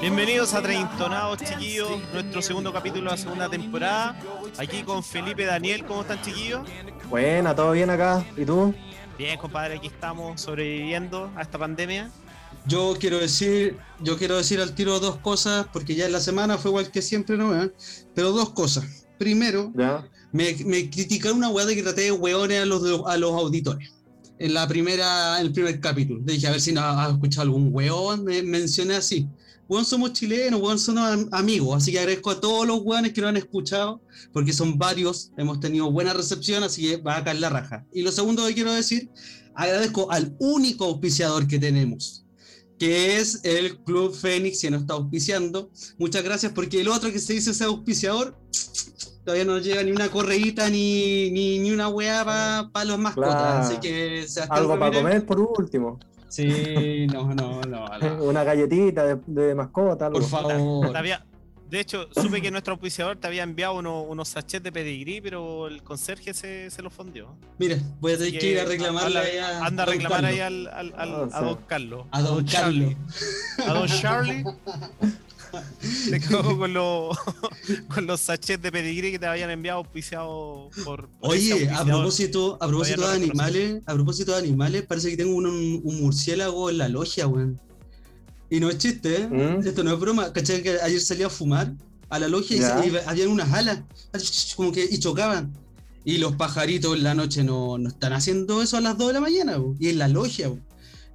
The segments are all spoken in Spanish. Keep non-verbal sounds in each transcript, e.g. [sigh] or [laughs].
Bienvenidos a Treintonados, chiquillos. Nuestro segundo capítulo de la segunda temporada. Aquí con Felipe Daniel. ¿Cómo están, chiquillos? Buena, todo bien acá. ¿Y tú? Bien, compadre. Aquí estamos sobreviviendo a esta pandemia. Yo quiero decir, yo quiero decir al tiro dos cosas, porque ya en la semana fue igual que siempre, ¿no? ¿Eh? Pero dos cosas. Primero, ¿Ya? me, me criticaron una weá de que traté de hueones a los, a los auditores. En la primera, en el primer capítulo. Dije, a ver si no has escuchado algún hueón, me mencioné así. Weón, somos chilenos, weón, somos am- amigos. Así que agradezco a todos los weones que lo han escuchado, porque son varios, hemos tenido buena recepción, así que va a caer la raja. Y lo segundo que quiero decir, agradezco al único auspiciador que tenemos, que es el Club Fénix, que nos está auspiciando. Muchas gracias, porque el otro que se dice ese auspiciador, todavía no llega ni una correíta ni, ni, ni una weá para los mascotas. Claro. Así que Algo para comer por último. Sí, no, no, no. no. [laughs] Una galletita de, de mascota, algo. Por favor. Había- de hecho, supe que nuestro auspiciador te había enviado uno- unos sachets de pedigrí, pero el conserje se, se los fundió. Mira, voy a tener que ir a reclamarle anda, a, anda a don reclamar Carlos. ahí al, al- al- Ah, a sí. don Carlos. A don Charlie. Carlos. A don Charlie. [laughs] [laughs] Te cago con los, [laughs] con los sachets de pedigrí que te habían enviado auspiciado por. por Oye, a propósito, a propósito de animales, a propósito de animales, parece que tengo un, un murciélago en la logia, weón. Y no es chiste, ¿eh? ¿Mm? Esto no es broma. ¿Cachai? Que ayer salí a fumar a la logia y, se- y habían unas alas, como que, y chocaban. Y los pajaritos en la noche no, no están haciendo eso a las 2 de la mañana, weón, y en la logia. weón.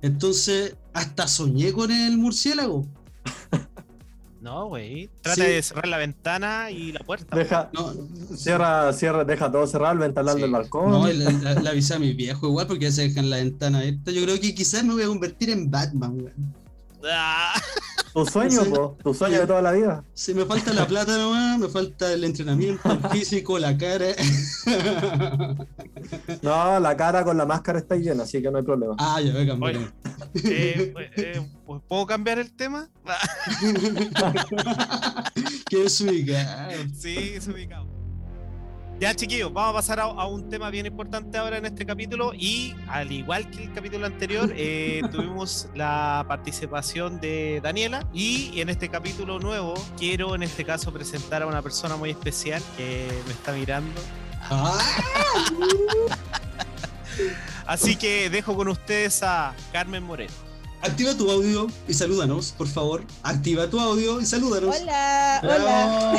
Entonces, hasta soñé con el murciélago. [laughs] No, güey. Trata Sí. de cerrar la ventana y la puerta. Deja, No, cierra, cierra, deja todo cerrado, el ventanal Sí. del balcón. No, le, le- le avisé a mi viejo igual porque ya se dejan la ventana abierta. Yo creo que quizás me voy a convertir en Batman, weón. Ah, [laughs] Tu sueño, po, tu sueño de toda la vida. Si me falta la plata nomás, me falta el entrenamiento, el físico, la cara. [laughs] No, la cara con la máscara está llena, así que no hay problema. ah, ya voy a cambiar. Oye. eh, eh, ¿Puedo cambiar el tema? [laughs] Qué desubicado. [laughs] Sí, es ubicado. Ya, chiquillos, vamos a pasar a, a un tema bien importante ahora en este capítulo y al igual que el capítulo anterior, eh, [laughs] tuvimos la participación de Daniela y en este capítulo nuevo quiero en este caso presentar a una persona muy especial que me está mirando. Ah, [laughs] Así que dejo con ustedes a Carmen Moreno. Activa tu audio y salúdanos, por favor. Activa tu audio y salúdanos. Hola, hola.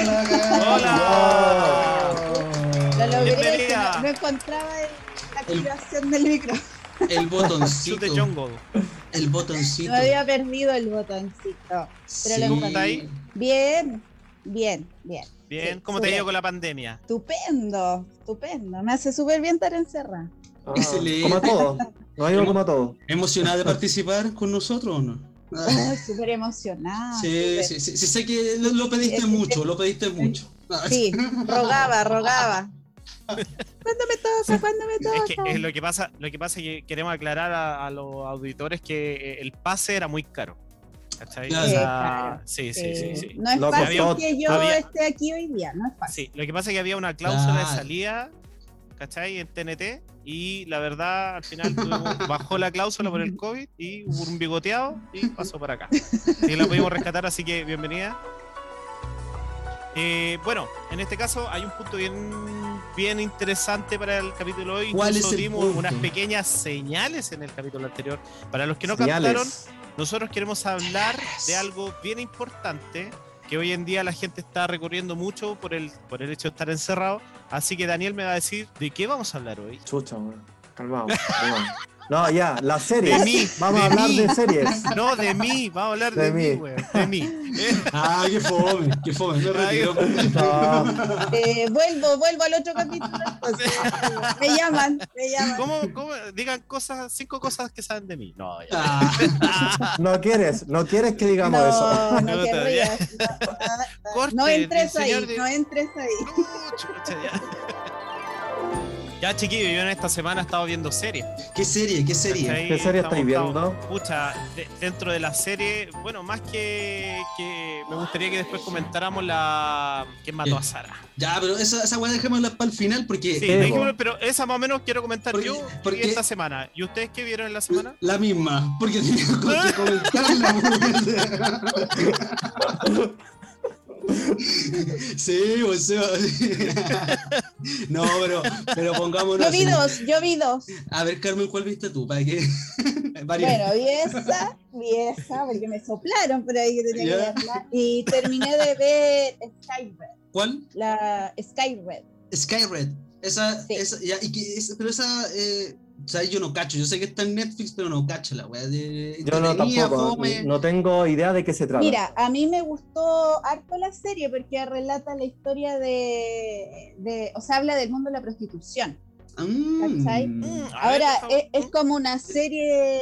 Hola. Lo logré, que no, no encontraba el- la El- activación del micro. El botoncito. El botoncito. No había perdido el botoncito. Pero Sí. lo ¿Cómo está ahí? Bien, bien, bien. Bien, Sí, ¿cómo te ha ido con la pandemia? Estupendo, estupendo. Me hace súper bien estar encerrada. Ah, excelente. como a todo. No digo como a todo. ¿Emocionada de participar con nosotros o no? Oh, súper emocionada. Sí, sí, sí, sí, sé que lo, lo pediste Sí, sí, mucho, lo pediste mucho. Sí, rogaba, rogaba. ¿Cuándo me toca? ¿Cuándo me toca? Es que es lo que pasa, lo que pasa es que queremos aclarar a, a los auditores que eh, el pase era muy caro. ¿Cachai? Claro. O sea, Sí, claro. sí, sí, sí, Eh, sí. No es Loco, fácil que yo había- esté aquí hoy día, no es fácil. Sí, lo que pasa es que había una cláusula de Claro. salida, ¿cachai? En TNT y la verdad al final tuvimos- [laughs] bajó la cláusula por el COVID y hubo un bigoteado y pasó para acá. Y la pudimos rescatar, así que bienvenida. Eh, bueno, en este caso hay un punto bien, bien interesante para el capítulo de hoy. ¿Cuál Incluso es el dimos punto? unas pequeñas señales en el capítulo anterior. Para los que no captaron, Señales. nosotros queremos hablar de algo bien importante que hoy en día la gente está recurriendo mucho por el, por el hecho de estar encerrado. Así que Daniel me va a decir de qué vamos a hablar hoy. Chucha. Calmado. [laughs] calmado. No, ya, las series. De mí, Vamos de a hablar mí. de series. No, de mí, vamos a hablar de, De mí, mí. weón, de mí. Eh, [laughs] Ah, qué fome, qué fome, me retiro. No, Eh, vuelvo, vuelvo al otro capítulo. entonces. me llaman, me llaman. ¿Cómo, cómo? Digan cosas, cinco cosas que saben de mí. No, ya. Ah, no quieres, no quieres que digamos eso. No, no No, querrías. No, entres ahí, de- no entres ahí. Chucha, ya. Ya, chiquillo, yo en esta semana he estado viendo series. ¿Qué serie? ¿Qué serie? ¿Qué serie Estamos- estáis viendo? Pucha, de- dentro de la serie, bueno, más que, que me gustaría que después comentáramos la que mató ¿Qué? a Sara. Ya, pero esa, esa weá dejémosla para el final porque Sí, pero esa más o menos quiero comentar Porque- yo porque- esta semana. ¿Y ustedes qué vieron en la semana? la misma, porque tenía que comentarla. [laughs] [laughs] Sí, pues sí. [laughs] No, pero, pero pongámonos. Yo vi dos, yo vi dos. A ver, Carmen, ¿cuál viste tú? Para. [laughs] Bueno, vi esa, vi esa, porque me soplaron por ahí que tenía Ya. que verla. Y terminé de ver Skyred, ¿Cuál? la Skyred. Skyred. Esa, Sí. esa, ya, y que es- pero esa, eh, o sea, yo no cacho. Yo sé que está en Netflix, pero no cacho la weá. De, Yo no tampoco, fome. no tengo idea de qué se trata. Mira, a mí me gustó harto la serie porque relata la historia de, de o sea, habla del mundo de la prostitución. Mm. ¿cachai? Mm, ver, Ahora, favor. es, es como una serie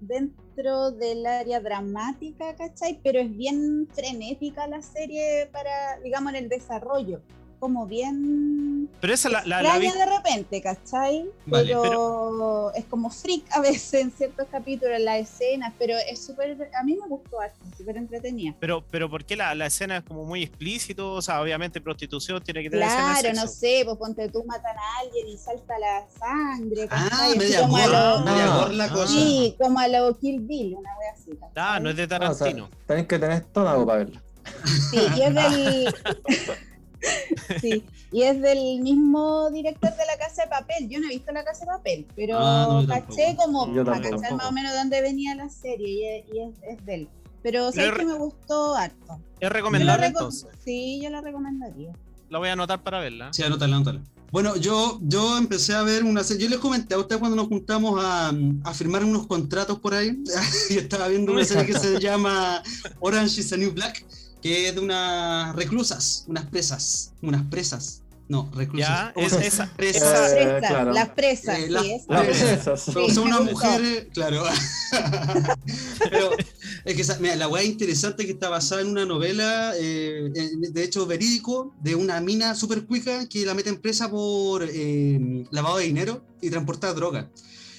dentro del área dramática, ¿cachai? Pero es bien frenética la serie para, digamos, en el desarrollo. Como bien Pero esa la, la, la extraña vi- de repente, ¿cachai? Vale, pero, es como freak a veces en ciertos capítulos, en las escenas, pero es súper, a mí me gustó harto, súper entretenida. Pero, pero ¿por qué la, la escena es como muy explícito? O sea, obviamente prostitución tiene que tener Claro, no sé, pues ponte tú matan a alguien y salta la sangre, Ah, media como a gorra, lo- media Ah, gorra la cosa. Sí, como a lo Kill Bill, una wea así. ¿cachai? Ah, no es de o sea, Tarantino. tenéis que tener estómago para verla. Sí, y es del. [laughs] [laughs] sí, y es del mismo director de la Casa de Papel. Yo no he visto la Casa de Papel, pero Ah, no, caché tampoco. como Yo para tampoco. cachar más o menos dónde venía la serie y es, y es- es de él. Pero es que me gustó harto. Es recomendable reco- entonces. Sí, yo la recomendaría. La voy a anotar para verla. Sí, anótala, anótala. Bueno, yo, yo empecé a ver una serie. Yo les comenté a ustedes cuando nos juntamos a, a firmar unos contratos por ahí. [laughs] y estaba viendo una serie que se llama Orange is the New Black, que es de unas reclusas, unas presas. Unas presas. No, reclusas. Ya, ¿Cómo es, se- esa, presas. Las Eh, claro. las presas, Eh, sí, las- Presas. Son, Sí, son unas [laughs] mujeres, claro. [laughs] Pero es que mira, la weá interesante que está basada en una novela, eh, en- de hecho verídico, de una mina súper cuica que la meten presa por eh, lavado de dinero y transportar droga.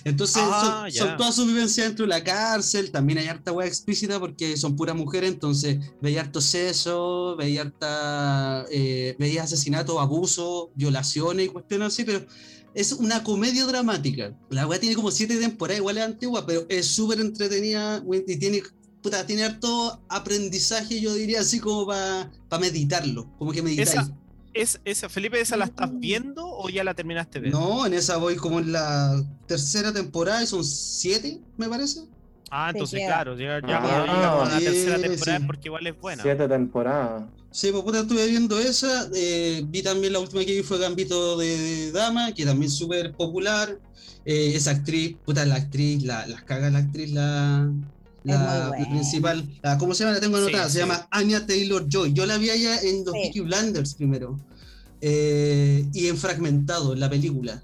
Entonces, Ah, son, todas sus vivencias dentro de la cárcel. También hay harta weá explícita porque son puras mujeres. Entonces, veía harto sexo, veía harta. eh, veía asesinatos, abusos, violaciones y cuestiones así, pero es una comedia dramática. La weá tiene como siete temporadas, igual es antigua, pero es súper entretenida y tiene, puta, tiene harto aprendizaje, yo diría así como para meditarlo, como que meditáis. Esa- es, esa, Felipe, ¿esa la estás viendo o ya la terminaste de ver? No, en esa voy como en la tercera temporada y son siete, me parece. Ah, entonces claro, ya, ya Ah, cuando llegamos a la tercera temporada sí. porque igual es buena. Siete temporadas. Sí, pues puta, estuve viendo esa. eh, vi también la última que vi fue Gambito de, Dama, que también es súper popular. Eh, esa actriz, puta, la actriz, la, las caga la actriz, la, la, principal. La, ¿Cómo se llama? La tengo anotada. sí. Se llama Anya Taylor Joy. Yo la vi allá en los Sí. Peaky Blinders primero. Eh, y en Fragmentado, en la película.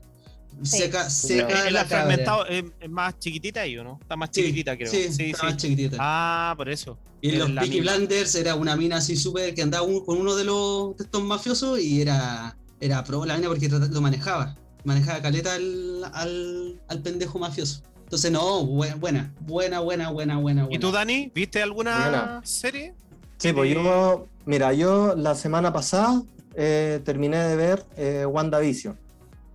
Sí. Seca, seca la fragmentado es, es más chiquitita ahí, ¿o no? Está más Sí, chiquitita, creo. Sí, Sí, está sí. más chiquitita. Ah, por eso. Y en los Peaky misma. Blinders era una mina así súper que andaba un- con uno de los de estos mafiosos y era, era pro la mina porque lo manejaba. Manejaba caleta al, al, al pendejo mafioso. Entonces, no, bu- buena, buena, buena, buena, buena. ¿Y tú, Dani? ¿Viste alguna Buena. serie? Sí, pues yo, mira, yo la semana pasada eh, terminé de ver eh, WandaVision.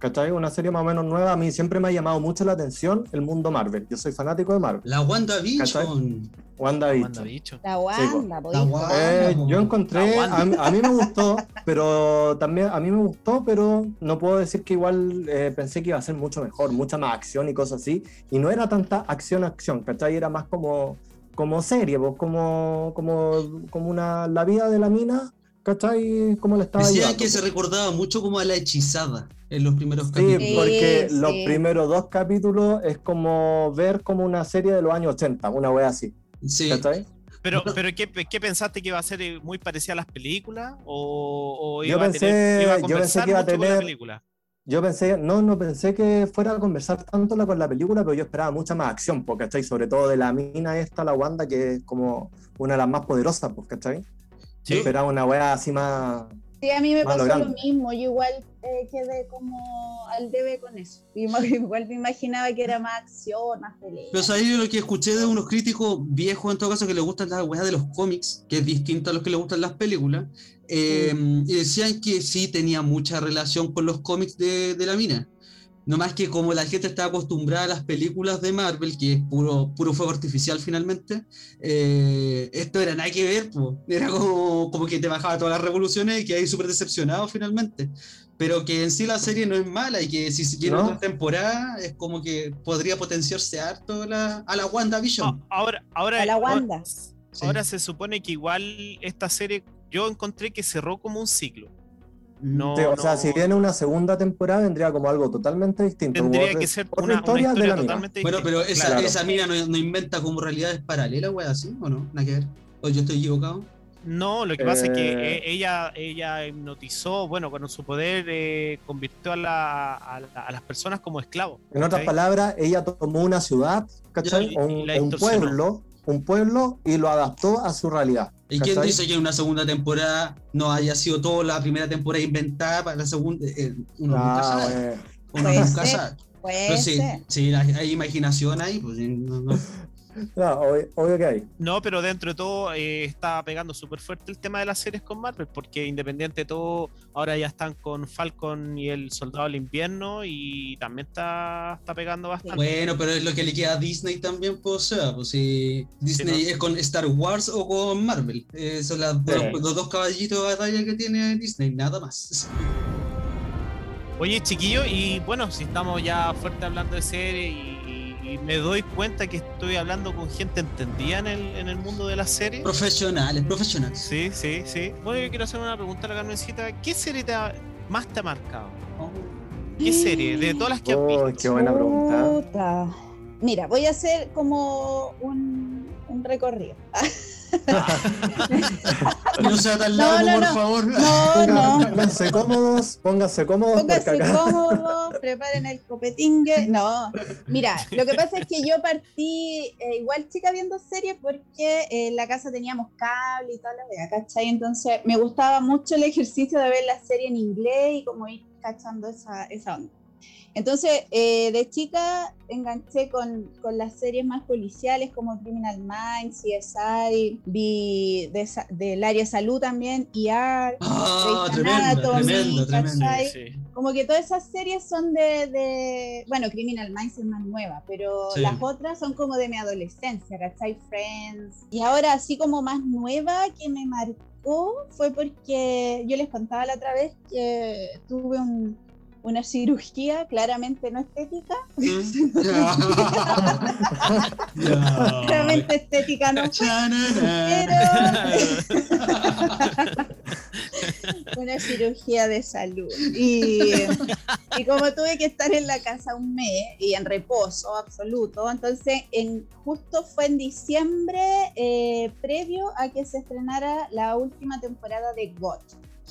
¿Cachai? Una serie más o menos nueva. A mí siempre me ha llamado mucho la atención el mundo Marvel. Yo soy fanático de Marvel. La WandaVision. WandaVision. La. Wanda, po, La. Wanda. Eh, yo encontré, La a, Wanda. a mí me gustó, pero también a mí me gustó, pero no puedo decir que igual eh, pensé que iba a ser mucho mejor, mucha más acción y cosas así. Y no era tanta acción, acción, ¿cachai? Era más como, como serie, pues, como, como, como una, la vida de la mina, ¿cachai? Como le estaba Decían que se recordaba mucho como a la hechizada en los primeros Sí, capítulos. Sí, porque sí. los primeros dos capítulos es como ver como una serie de los años 80, una wea así, Sí. ¿cachai? Pero, pero ¿qué, qué pensaste que iba a ser eh, muy parecida a las películas? ¿O, o Yo iba, a pensé- tener, iba a yo pensé que iba a tener- película? Yo pensé, no, no pensé que fuera a conversar tanto la, con la película, pero yo esperaba mucha más acción, pues, ¿cachai? Sobre todo de la mina esta, la Wanda, que es como una de las más poderosas, ¿cachai? Sí. Esperaba una wea así más... Sí, a mí me pasó logrando. lo mismo. Yo igual eh, quedé como al debe con eso. [laughs] Igual me imaginaba que era más acción, más pelea. Pero yo lo que escuché de unos críticos viejos, en todo caso, que les gustan las weas de los cómics, que es distinto a los que les gustan las películas, eh, y decían que sí tenía mucha relación con los cómics de, de la mina. No más que como la gente está acostumbrada a las películas de Marvel, que es puro, puro fuego artificial finalmente, eh, esto era nada que ver, po. era como, como que te bajaba todas las revoluciones y que ahí súper decepcionado finalmente. Pero que en sí la serie no es mala y que si siguiera ¿No? otra temporada es como que podría potenciarse harto la, a la WandaVision. Ah, ahora, ahora, A la Wanda. ahora- Sí. ahora se supone que igual esta serie yo encontré que cerró como un ciclo. No, Sí, o sea, si viene una segunda temporada, vendría como algo totalmente distinto. Tendría Otra- que ser una, una historia de la totalmente Bueno, pero esa, Claro. esa mina no, no inventa como realidades paralelas, wea, así, ¿o no? Nada que ver. ¿O yo estoy equivocado? No, lo que pasa es que Eh. eh, ella, ella hipnotizó, bueno, con su poder eh, convirtió a, la- a la- a las personas como esclavos. En otras palabras, ella tomó una ciudad, ¿cachai? Y- O y un, pueblo, un pueblo y lo adaptó a su realidad. ¿Y quién ¿cachai? dice que en una segunda temporada no haya sido toda la primera temporada inventada para la segunda? eh, uno nunca Ah, sabe. bueno. Uno nunca sabe. Pero sí, sí, hay, imaginación ahí, pues no, no. [laughs] No, obvio, obvio que hay. No, pero dentro de todo eh, está pegando súper fuerte el tema de las series con Marvel, porque independiente de todo, ahora ya están con Falcon y el Soldado del Invierno y también está, está pegando bastante. Bueno, pero es lo que le queda a Disney también, pues, o sea, pues si Disney no. es con Star Wars o con Marvel. Eh, son las- Sí. los, los dos caballitos de batalla que tiene Disney, nada más. Oye, chiquillo, y bueno, si estamos ya fuerte hablando de series y, y- me doy cuenta que estoy hablando con gente entendida en el, en el mundo de las series. Profesionales, profesionales. Sí, sí, sí. Bueno, yo quiero hacer una pregunta a la Carmencita. ¿Qué serie te ha- más te ha marcado? ¿Qué serie? De todas las que has Oh, visto. qué buena pregunta. Mira, voy a hacer como un, un recorrido. [laughs] [laughs] No sea tan largo, no, por no. favor. No, no. [laughs] Pónganse cómodos, pónganse cómodos Pónganse cómodos, [laughs] preparen el copetingue. No, mira, lo que pasa es que yo partí eh, igual chica viendo series porque eh, en la casa teníamos cable y toda la wea, ¿cachai? Entonces me gustaba mucho el ejercicio de ver la serie en inglés y como ir cachando esa, esa onda. Entonces, eh, de chica enganché con, con las series más policiales como Criminal Minds, CSI, vi de del área de salud también, ER, Grey's tremendo, tremendo, tremendo. Sí, sí. como que todas esas series son de, de- bueno, Criminal Minds es más nueva, pero Sí. las otras son como de mi adolescencia, ¿cachai? Friends. Y ahora así como más nueva que me marcó fue porque yo les contaba la otra vez que tuve un- una cirugía claramente no estética, [laughs] Ya. claramente estética no Chanana. [laughs] una cirugía de salud. Y, y como tuve que estar en la casa un mes y en reposo absoluto, entonces en, justo fue en diciembre, eh, previo a que se estrenara la última temporada de GOT.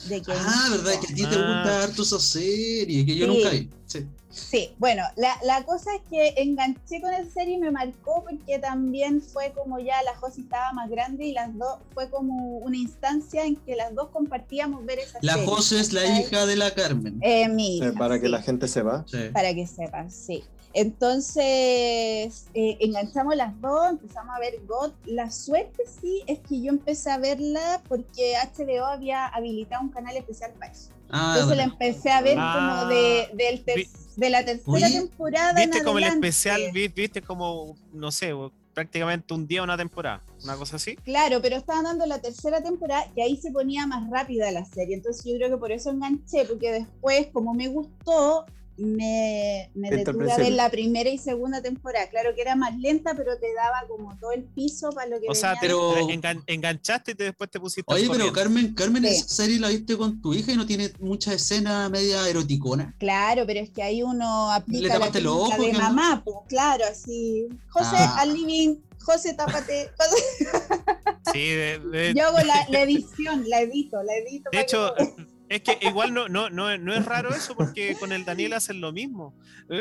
De Ah, verdad, que a ti te gusta harto esa serie, que yo Sí. nunca vi. Sí. Sí, bueno, la, la cosa es que enganché con esa serie y me marcó porque también fue como ya la Josie estaba más grande y las dos fue como una instancia en que las dos compartíamos ver esa La serie. José es la hija de la Carmen. Eh, mi hija, Eh, para que la gente sepa. Sí. para que sepas, sí. Entonces, eh, enganchamos las dos, empezamos a ver GOT. La suerte sí es que yo empecé a verla porque HBO había habilitado un canal especial para eso. Ah, Entonces la bueno. empecé a ver Ah. como de, del ter- Vi- de la tercera Oye, temporada. en Viste como el especial, vi- viste como, no sé, prácticamente un día una temporada, una cosa así. Claro, pero estaban dando la tercera temporada y ahí se ponía más rápida la serie. Entonces yo creo que por eso enganché, porque después, como me gustó, me, me detuve a ver la primera y segunda temporada. Claro que era más lenta, pero te daba como todo el piso para lo que O sea, Pero- engan- enganchaste y te- después te pusiste. Oye, pero. Carmen, Carmen, Sí. esa serie la viste con tu hija y no tiene mucha escena media eroticona. Claro, pero es que ahí uno aplica la tapaste los ojos, de ¿qué mamá, pues claro, así. José, Ah. al living, José, tápate. [laughs] Sí, de, de- Yo hago la, la edición, la edito, la edito. de hecho, que- es que igual no, no, no, no es raro eso porque con el Daniel hacen lo mismo. [laughs]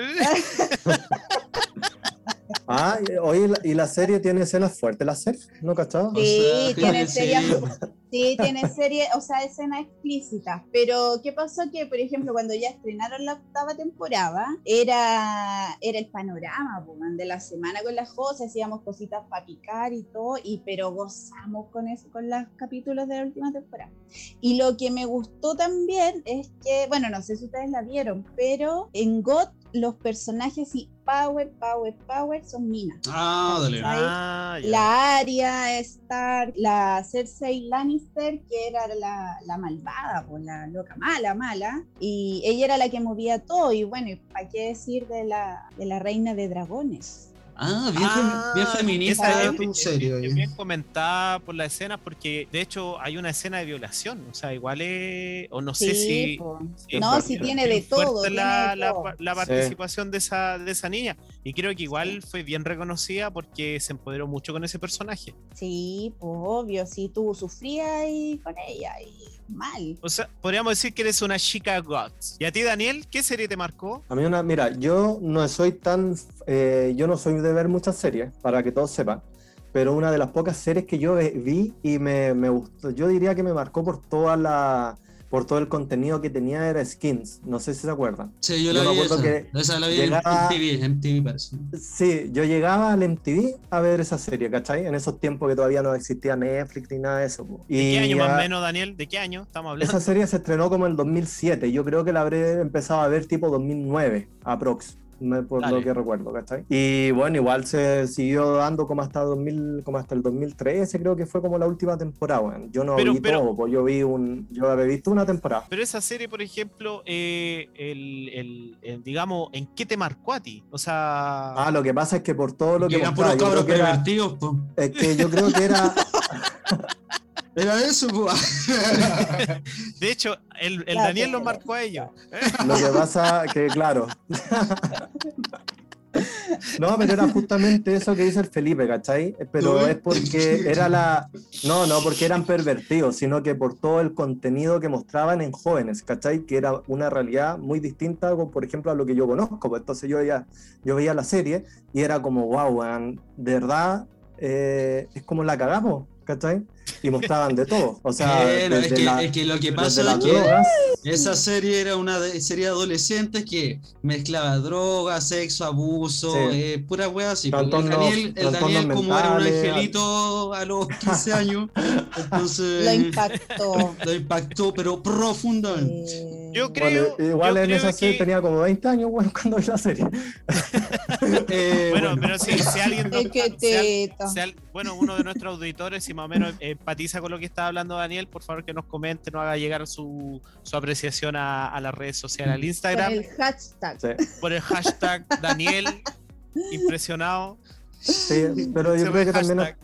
Ah, y- oye, ¿y la- ¿y la serie tiene escenas fuertes? ¿La serie? ¿No cachaba? O Sí, sea, tiene sí. Sí, tiene serie, o sea, escena explícita. Pero, ¿qué pasó? Que, por ejemplo, cuando ya estrenaron la octava temporada, era, era el panorama man, de la semana con las cosas, hacíamos cositas para picar y todo, y, pero gozamos con eso, con los capítulos de la última temporada. Y lo que me gustó también es que, bueno, no sé si ustedes la vieron, pero en GOT los personajes y Power, Power, Power son minas. Ah, dale. Ah. La Arya Stark, la Cersei Lannister, que era la, la malvada, pues la loca mala, mala, y ella era la que movía todo, y bueno, ¿y ¿para qué decir de la, de la reina de dragones? Ah, bien, Ah, fem- bien feminista esa tu es- es- serie. es oye. bien comentada por las escenas porque de hecho hay una escena de violación, o sea, igual es, o no sé si... no, si tiene es de todo, La, tiene de la- todo. la Sí. participación de, esa, de esa niña y creo que igual fue bien reconocida porque se empoderó mucho con ese personaje. Sí, pues obvio, si tú sufrías y con ella, y mal. O sea, podríamos decir que eres una chica goth. ¿Y a ti, Daniel, qué serie te marcó? A mí una, mira, yo no soy tan, eh, yo no soy de ver muchas series, para que todos sepan, pero una de las pocas series que yo vi y me, me gustó, yo diría que me marcó por toda la, por todo el contenido que tenía era Skins, no sé si se acuerdan. Sí, yo Yo la vi esa. que Esa la vi llegaba- en MTV, MTV parece. Sí, yo llegaba al MTV a ver esa serie, ¿cachai? En esos tiempos que todavía no existía Netflix ni nada de eso. po. ¿De qué año ya- más o menos, Daniel? ¿De qué año estamos hablando? Esa serie se estrenó como en 2007. Yo creo que la habré empezado a ver tipo 2009, aprox. Por Dale. lo que recuerdo, ¿cachai? Y bueno, igual se siguió dando como hasta 2000, como hasta el 2013, creo que fue como la última temporada, weón. Yo no Pero- vi pero- todo, pues yo vi un, yo había visto una temporada. Pero esa serie, por ejemplo, eh, el, el- el, digamos, ¿en qué te marcó a ti? O sea, Ah, lo que pasa es que por todo lo que mostraba, puros cabros creo que era, pervertidos, es que yo creo que era [laughs] Era eso. [laughs] [laughs] de hecho, el, el La Daniel tele. marcó a ellos. Lo que pasa que, claro. No, pero era justamente eso que dice el Felipe, ¿cachai? Pero es porque era la. No, no porque eran pervertidos, sino que por todo el contenido que mostraban en jóvenes, ¿cachai? Que era una realidad muy distinta, por ejemplo, a lo que yo conozco. Pues entonces yo veía, yo veía la serie y era como, wow, weón, de verdad eh, es como la cagamos, ¿cachai? Y mostraban de todo. O sea, es que, la- es que lo que pasa es que drogas. esa serie era una de- serie de adolescentes que mezclaba drogas, sexo, abuso, Sí. eh, pura wea así. Porque El Daniel, el Daniel como era un angelito a los 15 años, [laughs] entonces Lo impactó. lo impactó, pero profundamente. Yo Bueno, creo. igual yo en creo esa serie que- tenía como 20 años, bueno, [laughs] cuando vi la serie. [laughs] Eh, [laughs] Bueno, bueno, pero si, si alguien. Que si si bueno, uno de nuestros auditores, si más o menos empatiza con lo que está hablando Daniel, por favor que nos comente, nos haga llegar su, su apreciación a, a las redes sociales, al Instagram, el hashtag. Sí, por el hashtag Daniel impresionado. sí, pero yo creo que ve también hashtag.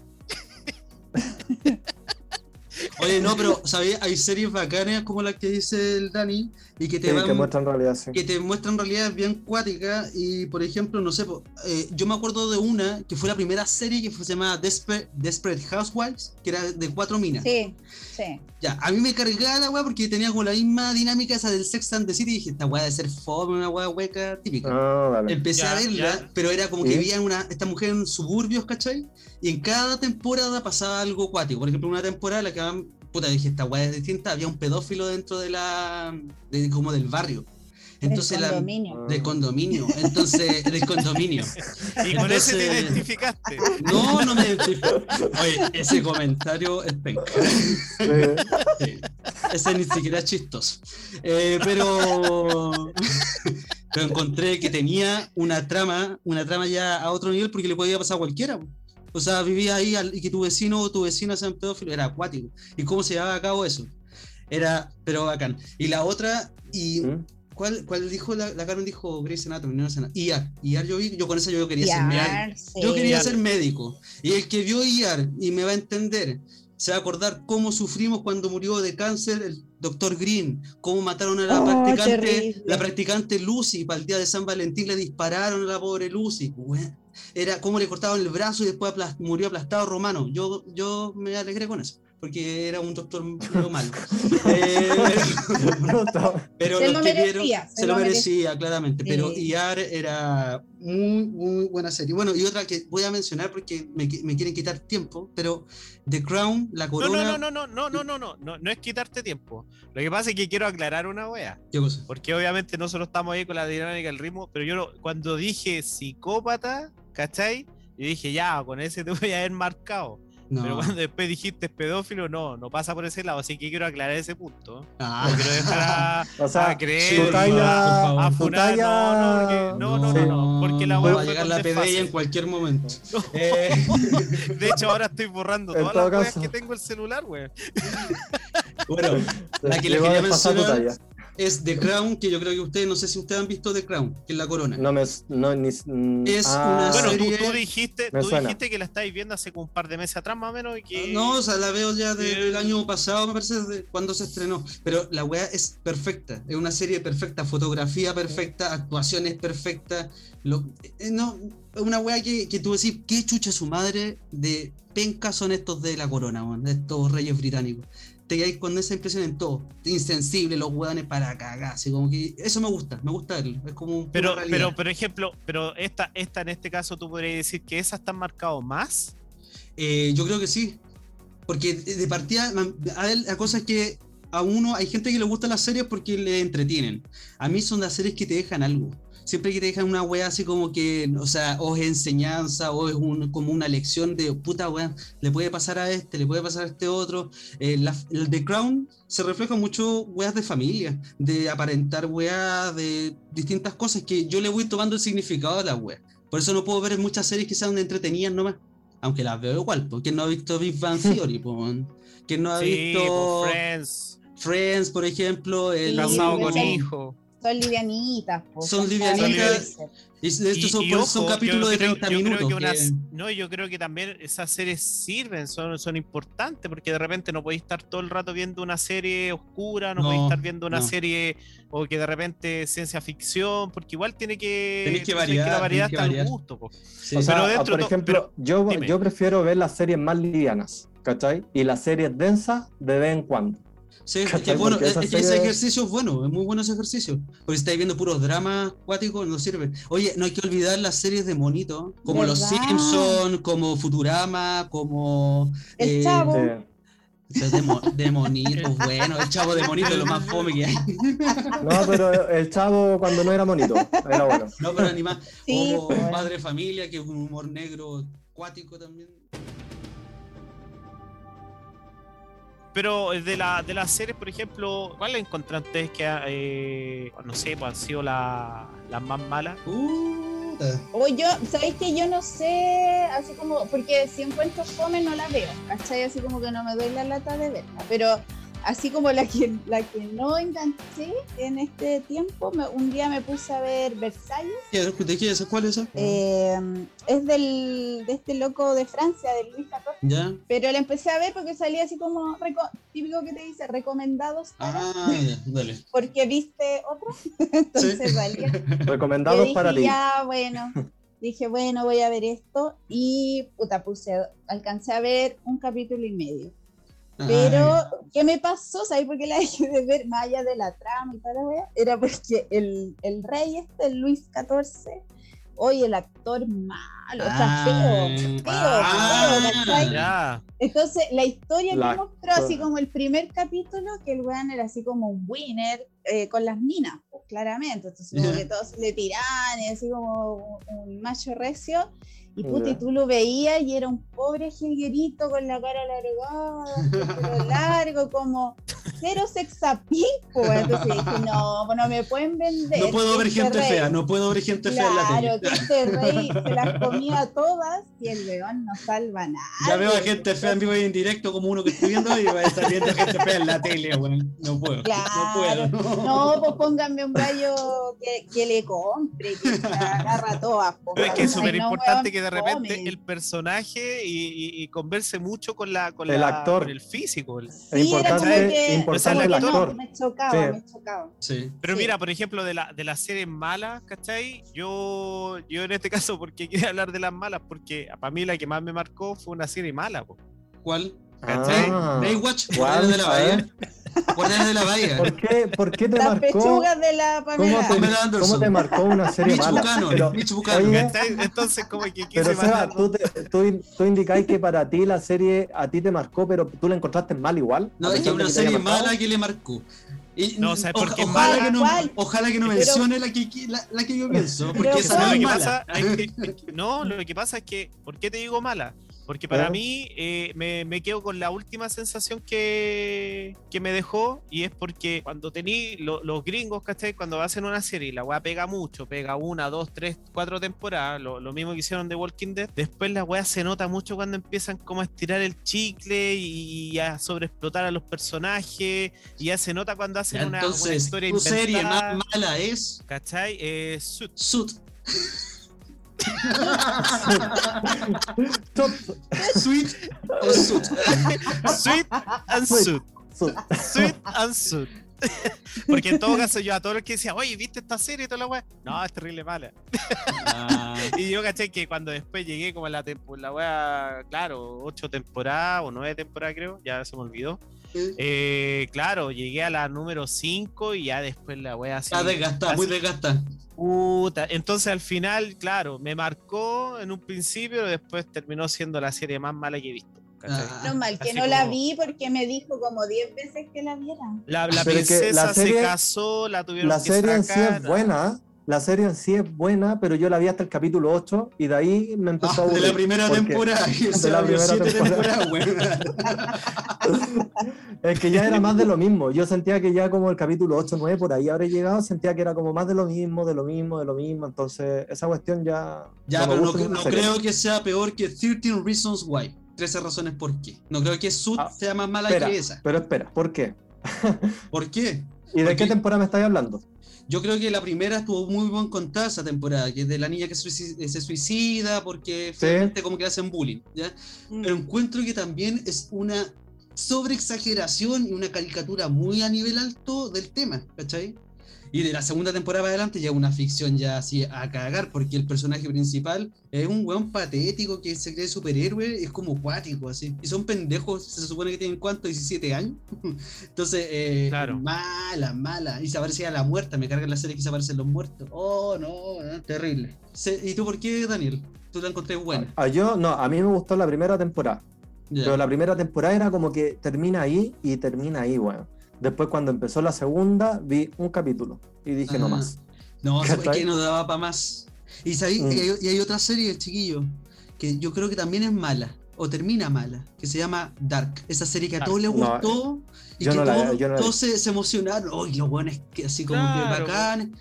Oye, no, pero ¿sabes? Hay series bacanas como las que dice el Dani y que te sí, van que muestra en realidad, sí. que te muestran realidades bien cuáticas y por ejemplo, no sé, po, eh, yo me acuerdo de una que fue la primera serie que fue, se llamaba Desperate, Desperate Housewives, que era de cuatro minas. Sí, sí. Ya, a mí me cargaba la weá porque tenía como la misma dinámica esa del Sex and the City y dije, esta weá debe ser fome, una weá hueca típica. Ah, vale. Empecé Ya, a verla, ya. pero era como ¿Sí? que veían una, esta mujer en suburbios, ¿cachai? Y en cada temporada pasaba algo cuático. Por ejemplo, una temporada en la que habían- puta, dije, esta weá es distinta, había un pedófilo dentro de la, de, como del barrio. Entonces del la, condominio. del condominio, entonces, del condominio. [laughs] Y con ese te identificaste. No, no me identifico. Oye, ese comentario es penca. Sí. Ese ni siquiera es chistoso. Eh, pero, [laughs] pero encontré que tenía una trama, una trama ya a otro nivel porque le podía pasar a cualquiera. O sea, vivía ahí y que tu vecino o tu vecina sean pedófilo, era acuático. ¿Y cómo se llevaba a cabo eso? Era, pero bacán. Y la otra, y ¿Mm? ¿cuál, cuál dijo la, la Karen? Dijo Grey's Anatomy, no Anatomy. IAR. IAR yo vi, yo con esa yo quería ser médico. Sí. Yo quería IAR. ser médico. Y el que vio IAR y me va a entender, se va a acordar cómo sufrimos cuando murió de cáncer el doctor Green, cómo mataron a la Oh, practicante, terrible. la practicante Lucy, para el día de San Valentín le dispararon a la pobre Lucy. Bueno, Era cómo le cortaban el brazo y después aplas- murió aplastado Romano. Yo, yo me alegré con eso. porque era un doctor medio malo. [laughs] Eh, pero Se los lo que merecía, vieron, se se lo lo merecía, claramente. Pero Sí. IAR era muy, muy buena serie. Bueno, y otra que voy a mencionar porque me, me quieren quitar tiempo, pero The Crown, La No, Corona. no, no, no, no, no, no, no, no, no es quitarte tiempo. Lo que pasa es que quiero aclarar una wea. ¿Qué cosa? Porque obviamente nosotros estamos ahí con la dinámica del ritmo, pero yo no- cuando dije psicópata, ¿cachai? Yo dije, ya, con ese te [laughs] voy a haber marcado. No. Pero cuando después dijiste pedófilo, no, no pasa por ese lado. Así que quiero aclarar ese punto. Ah. No quiero dejar a, [laughs] O sea, a creer, talla, a funar, talla- no, no, no, no, no, no, porque la va wea a llegar la PDI en cualquier momento. [laughs] Eh, De hecho, ahora estoy borrando todas todo las caso. que tengo el celular, weón. bueno, la que a quería mencionar. Es The Crown, que yo creo que ustedes, no sé si ustedes han visto The Crown, que es la corona. No me. No, ni, mm, Es una Bueno, tú, serie- tú dijiste, Me tú dijiste que la estáis viendo hace como un par de meses atrás, más o menos, y que... No, o sea, la veo ya desde Eh, el año pasado, me parece, desde cuando se estrenó. Pero la weá es perfecta, es una serie perfecta, fotografía perfecta, actuaciones perfectas. Lo, eh, no, una weá que, que tú decís, qué chucha su madre de penca son estos de la corona, weón, de estos reyes británicos. Te quedáis con esa impresión en todo, insensible, los weones para cagar, así como que eso me gusta, me gusta verlo, es como un Pero, pero, por ejemplo, pero esta, esta en este caso tú podrías decir que esas están marcado más. Eh, yo creo que sí. Porque de partida, man, a ver, la cosa es que a uno, hay gente que le gustan las series porque le entretienen. A mí son las series que te dejan algo. Siempre que te dejan una wea así como que, o sea, o es enseñanza, o es un, como una lección de puta wea, le puede pasar a este, le puede pasar a este otro. Eh, la- el The Crown se refleja mucho weas de familia, de aparentar weas, de distintas cosas que yo le voy tomando el significado a las weas. Por eso no puedo ver muchas series que sean entretenidas nomás. Aunque las veo igual, porque no ha visto Big Bang [laughs] Theory, ¿Quién no ha Sí, visto Friends, Friends, por ejemplo? El, casado con hijo. Son livianitas. Son livianitas. y Y- son, y eso son ojo, capítulos yo de creo- 30 yo creo minutos. que unas- que- no, yo creo que también esas series sirven, son, son importantes, porque de repente no podéis estar todo el rato viendo una serie oscura, no, No, podéis estar viendo una no. serie o que de repente ciencia ficción, porque igual tiene que. Tenéis que variar, la variedad tenéis que está al variar. gusto. po. sí. O sea, Pero dentro por ejemplo, yo, dime. yo prefiero ver las series más livianas, ¿cachai? Y las series densas de vez en cuando. Sí, es que bueno, Porque es, es que ese ejercicio es bueno, es muy bueno ese ejercicio. Porque si estáis viendo puros dramas acuáticos, no sirve. Oye, no hay que olvidar las series de monito, como Los ¿Verdad? Simpsons, como Futurama, como. El eh, Chavo. Sí. de, mo- de monitos, bueno, el chavo de monito es lo más fome que hay. No, pero el chavo cuando no era monito, era bueno. No, pero animal. Sí, o pues. Padre Familia, que es un humor negro acuático también. Pero de, la, de las series, por ejemplo, ¿cuál encontraste que, eh, no sé, pues han sido la- las más malas? Puta. O yo, ¿sabéis que yo no sé? Así como, porque si encuentro fome no la veo, ¿cachai? Así como que no me doy la lata de verla. Pero así como la que, la que no enganché en este tiempo, me- un día me puse a ver Versalles. ¿Qué- ¿De qué es? ¿Cuál es esa? eh, es del, de este loco de Francia, de Luis XIV. Ya. Pero la empecé a ver porque salía así como, reco- típico que te dice, recomendados, para, Ah, ya, dale. porque viste otro. [laughs] Entonces salía. Yo Recomendados dije, para ti. ya, bueno. Dije, bueno, voy a ver esto. Y, puta, puse, alcancé a ver un capítulo y medio. Pero, ¿qué me pasó? ¿Sabes por qué la [laughs] dejé de ver más allá de la trama y toda la wea? Era porque el, el rey este, el Luis XIV, hoy el actor malo, o sea, feo, feo, Ah. feo. Entonces, la historia La- que mostró, así como el primer capítulo, que el weón era así como un winner eh, con las minas, pues, claramente. Entonces, como Ya. que todos le tiraban, y así como un, un macho recio. Y puta, y tú lo veías y era un pobre jilguerito con la cara alargada, el [laughs] largo, como cero sex appeal, pues. Entonces dije, no, pues no me pueden vender. No puedo ver gente rey- fea, no puedo ver gente fea en la Claro, tele. que este rey se las comía todas y el weón no salva nada. Ya veo a gente fea en vivo y en directo como uno que estoy viendo y va a estar viendo gente fea en la tele, weón. No puedo. Claro. No puedo. No, pues pónganme un gallo que, que le compre, que se [laughs] agarra todas. pues, Pero es que es súper no, importante que de repente el personaje y, y- y converse mucho con la con El la- actor. con el físico. el- Es Sí, era como importante, que- importante el actor. No, me chocaba, Sí. me chocaba. Sí. Pero Sí. mira, por ejemplo, de la de las series malas, ¿cachai? Yo, yo en este [laughs] caso, porque quería hablar de las malas? Porque para mí la que más me marcó fue una serie mala. po. ¿Cuál? ¿Cachai? Ah, Baywatch, ¿cuál? Guardianes de la. Bahía. Guardianes de la Bahía. ¿Por qué, por qué te Las marcó? pechugas de la ¿Cómo Pamela. te, Pamela Anderson. cómo te marcó una serie Mitch mala? Buchanan, Pero, Mitch Buchanan. oye, ¿Cachai? Entonces, como que quise pero Seba, mandar- tú, te- tú, tú indicáis que para ti la serie a ti te marcó, pero tú la encontraste mal igual. No, a es que pesar de una te haya serie marcado. mala que le marcó. Y, No, ¿sabes por oja- qué es ojalá, mala? que no, ¿Cuál? ojalá que no Pero- mencione la que, la, la que yo pienso, porque Pero esa ¿Sabes no lo es que mala. pasa? Es que- es que- no, lo que pasa es que, ¿por qué te digo mala? Porque para ¿Eh? mí eh, me, me quedo con la última sensación que, que me dejó y es porque cuando tení lo- los gringos, ¿cachai? Cuando hacen una serie y la weá pega mucho, pega una, dos, tres, cuatro temporadas, lo, lo mismo que hicieron de Walking Dead, después la weá se nota mucho cuando empiezan como a estirar el chicle y a sobreexplotar a los personajes y ya se nota cuando hacen una, una Entonces, historia tu serie más mala es ¿cachai? Eh. Suit. Top, Sweet o Suit. Sweet and Sweet. Suit. su- Sweet and Suit. Porque en todo caso yo a todos los que decían, oye, ¿viste esta serie y toda la weá? No, es terrible mala. Ah, [laughs] Y yo caché que cuando después llegué como a la, la weá, claro, ocho temporadas o nueve temporadas creo, ya se me olvidó. Eh, claro, llegué a la número 5 y ya después la weá así. Está desgastada, muy desgastada. puta. Entonces al final, claro, me marcó en un principio, pero después terminó siendo la serie más mala que he visto. Ah. No mal que Así no la vi porque me dijo como 10 veces que la viera. La, la Pero es que princesa la serie- se casó, la tuvieron La que serie en sí sacar. es buena. La serie en sí es buena, pero yo la vi hasta el capítulo 8 y de ahí me empezó a Ah, de aburrir. [laughs] la primera temporada. se la primera temporada. temporadas, weón. [laughs] Es que ya era más de lo mismo. Yo sentía que ya como el capítulo 8, 9, por ahí habré llegado, sentía que era como más de lo mismo, de lo mismo, de lo mismo. Entonces, esa cuestión ya. Ya, me pero no, no creo que sea peor que 13 Reasons Why. 13 razones por qué. No creo que Suit Ah, sea más mala espera. que esa. Pero espera, ¿por qué? ¿Por qué? [laughs] ¿Y de qué temporada me estáis hablando? Yo creo que la primera estuvo muy bien contada esa temporada, que es de la niña que se suicida porque Sí. finalmente como que hacen bullying, ¿ya? Mm. Pero encuentro que también es una sobreexageración y una caricatura muy a nivel alto del tema, ¿cachai? Y de la segunda temporada para adelante ya una ficción ya así a cagar, porque el personaje principal es un weón patético que se cree superhéroe, es como cuático, así. Y son pendejos, se supone que tienen cuánto, 17 años. [laughs] Entonces, eh, Claro. mala, mala. Y se aparece a la muerta, me cargan la serie que se aparecen los muertos. Oh, no, no, terrible. Se- ¿Y tú por qué, Daniel? ¿Tú la encontré buena? Ah, yo, no, a mí me gustó la primera temporada. Ya. Pero la primera temporada era como que termina ahí y termina ahí, weón. Después, cuando empezó la segunda, vi un capítulo y dije no Ah. más. No, [laughs] es que no daba para más. Y, sabí- Mm. y hay, y hay otra serie, chiquillo, que yo creo que también es mala, o termina mala, que se llama Dark. Esa serie que a todos les No, gustó y yo que no todos, no todos se, se emocionaron. ¡Oh, los buenos que así como Claro, que bacán!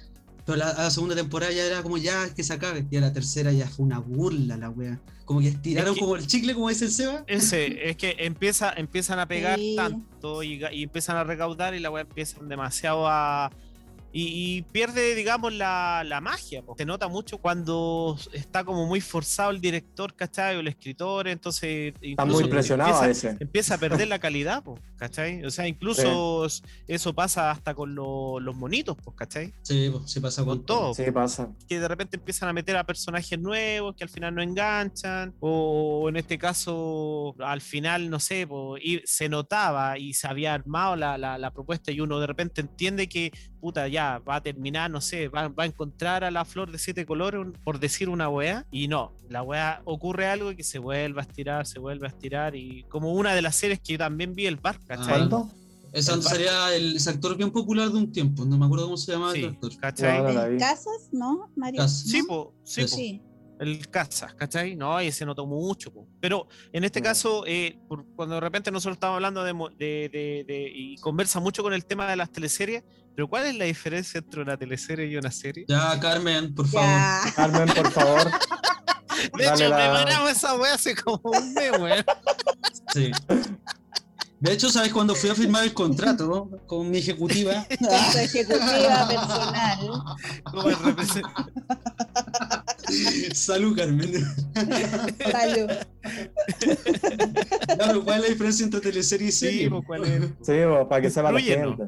Pero la, a la segunda temporada ya era como ya que se acabe. Y a la tercera ya fue una burla la wea. Como que estiraron Es que- como el chicle, como dice el Seba. Ese, es que empieza, empiezan a pegar Sí. tanto y, empiezan a recaudar y la weá empiezan demasiado a. Y, y pierde, digamos, la, la magia. Se nota mucho cuando está como muy forzado el director, ¿cachai? O el escritor, entonces. Está muy incluso presionado a empieza, ese. empieza a perder [laughs] la calidad, po, ¿cachai? O sea, incluso eso pasa hasta con lo- los monitos, pues, ¿cachai? Sí, pues, se pasa con, Con todo. Sí, pasa. que de repente empiezan a meter a personajes nuevos que al final no enganchan, o en este caso, al final, no sé, y se notaba y se había armado la, la- la propuesta y uno de repente entiende que, puta, ya va a terminar, no sé, va, va a encontrar a la flor de siete colores, un- por decir una weá, y no, la weá ocurre algo que se vuelve a estirar, se vuelve a estirar, y como una de las series que yo también vi el bar, ¿cachai? ¿Cuánto? Ese El sería el, ese actor bien popular de un tiempo. No me acuerdo cómo se llamaba Sí, el actor. ¿cachai? No, no la ¿En vi. casas? ¿No, Mario? Casas. Sí, po, sí, po. Sí. el Casas, ¿cachai? No, y se notó mucho. po. Pero en este Mm. caso, eh, por- cuando de repente nosotros estamos hablando de, de- de- de- y conversa mucho con el tema de las teleseries, pero ¿cuál es la diferencia entre una teleserie y una serie? Ya, Carmen, por favor. Ya. Carmen, por favor. [laughs] De Dale hecho, la- preparamos esa wea hace como un mes, weón. Sí. De hecho, ¿sabes cuando fui a firmar el contrato con mi ejecutiva? [laughs] Con su ejecutiva personal. Como el represent- [laughs] Salud, Carmen. Salud. Claro, ¿Cuál es la diferencia entre teleserie y Sí, serie? po, ¿cuál es? Sí, pues, para que sepa la gente.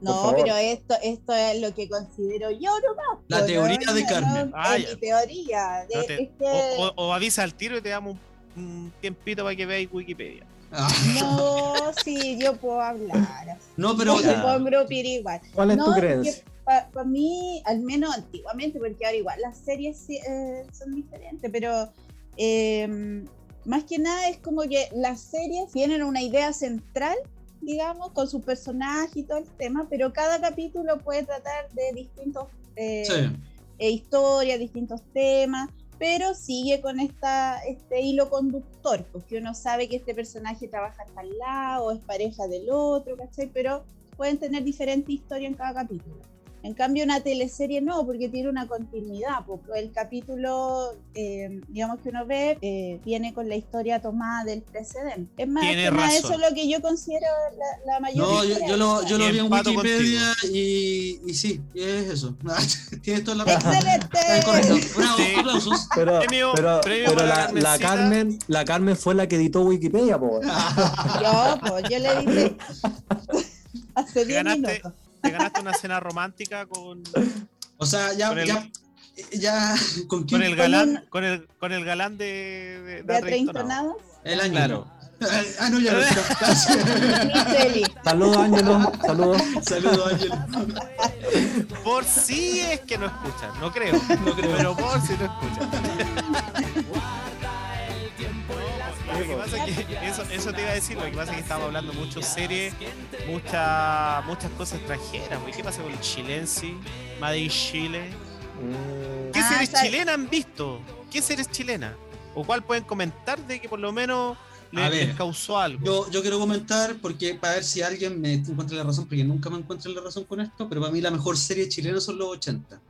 No, pero esto, esto es lo que considero yo nomás. La teoría ¿no? de No, Carmen. no, Ah, es ya. mi teoría. de- No te- es que- o, o- o avisa al tiro y te damos un, un tiempito para que veáis Wikipedia. Ah, No, sí, yo puedo hablar. no, pero Yo Ya. puedo igual. ¿Cuál es no, tu creencia? Para mí, al menos antiguamente, porque ahora igual las series eh, son diferentes, pero eh, más que nada es como que las series tienen una idea central, digamos, con su personaje y todo el tema, pero cada capítulo puede tratar de distintos eh, sí. eh, historias, distintos temas, pero sigue con esta, este hilo conductor, porque uno sabe que este personaje trabaja hasta al lado, es pareja del otro, ¿cachai? Pero pueden tener diferente historia en cada capítulo. En cambio, una teleserie no, porque tiene una continuidad, porque el capítulo, eh, digamos que uno ve, eh, viene con la historia tomada del precedente. Es más, que eso es lo que yo considero la, la mayor No, yo, yo lo, yo lo vi en Wikipedia y, y sí, es eso. [laughs] Tienes toda la. ¡Excelente! Correcto. Bravo, Sí. aplausos. Pero, Premio- pero, premio pero la. Carmen, la Carmen fue la que editó Wikipedia, po. Yo, pues, yo le dije [laughs] hace 10 Ganaste. minutos. Te ganaste una cena romántica con, O sea, ya, Con el- ya, ya, ¿con quién? con el galán, con el, con el galán de, de, de El año. Claro. Ah, no, ya. Micheli. Saludos, Ángelo. Saludos. Saludos, Ángel. Por si es que no escuchan, no creo, no creo, pero por si no escuchan. Lo que pasa es que eso, eso te iba a decir, lo que pasa es que estamos hablando mucho series, mucha, muchas cosas extranjeras. ¿Qué pasa con el Chilensi? Made in Chile. Mm, ¿Qué Ah, series está- chilenas han visto? ¿Qué series chilenas? ¿O cuál pueden comentar de que por lo menos A les, ver, les causó algo? Yo, yo quiero comentar porque para ver si alguien me encuentra la razón, porque nunca me encuentro la razón con esto, pero para mí la mejor serie chilena son los 80.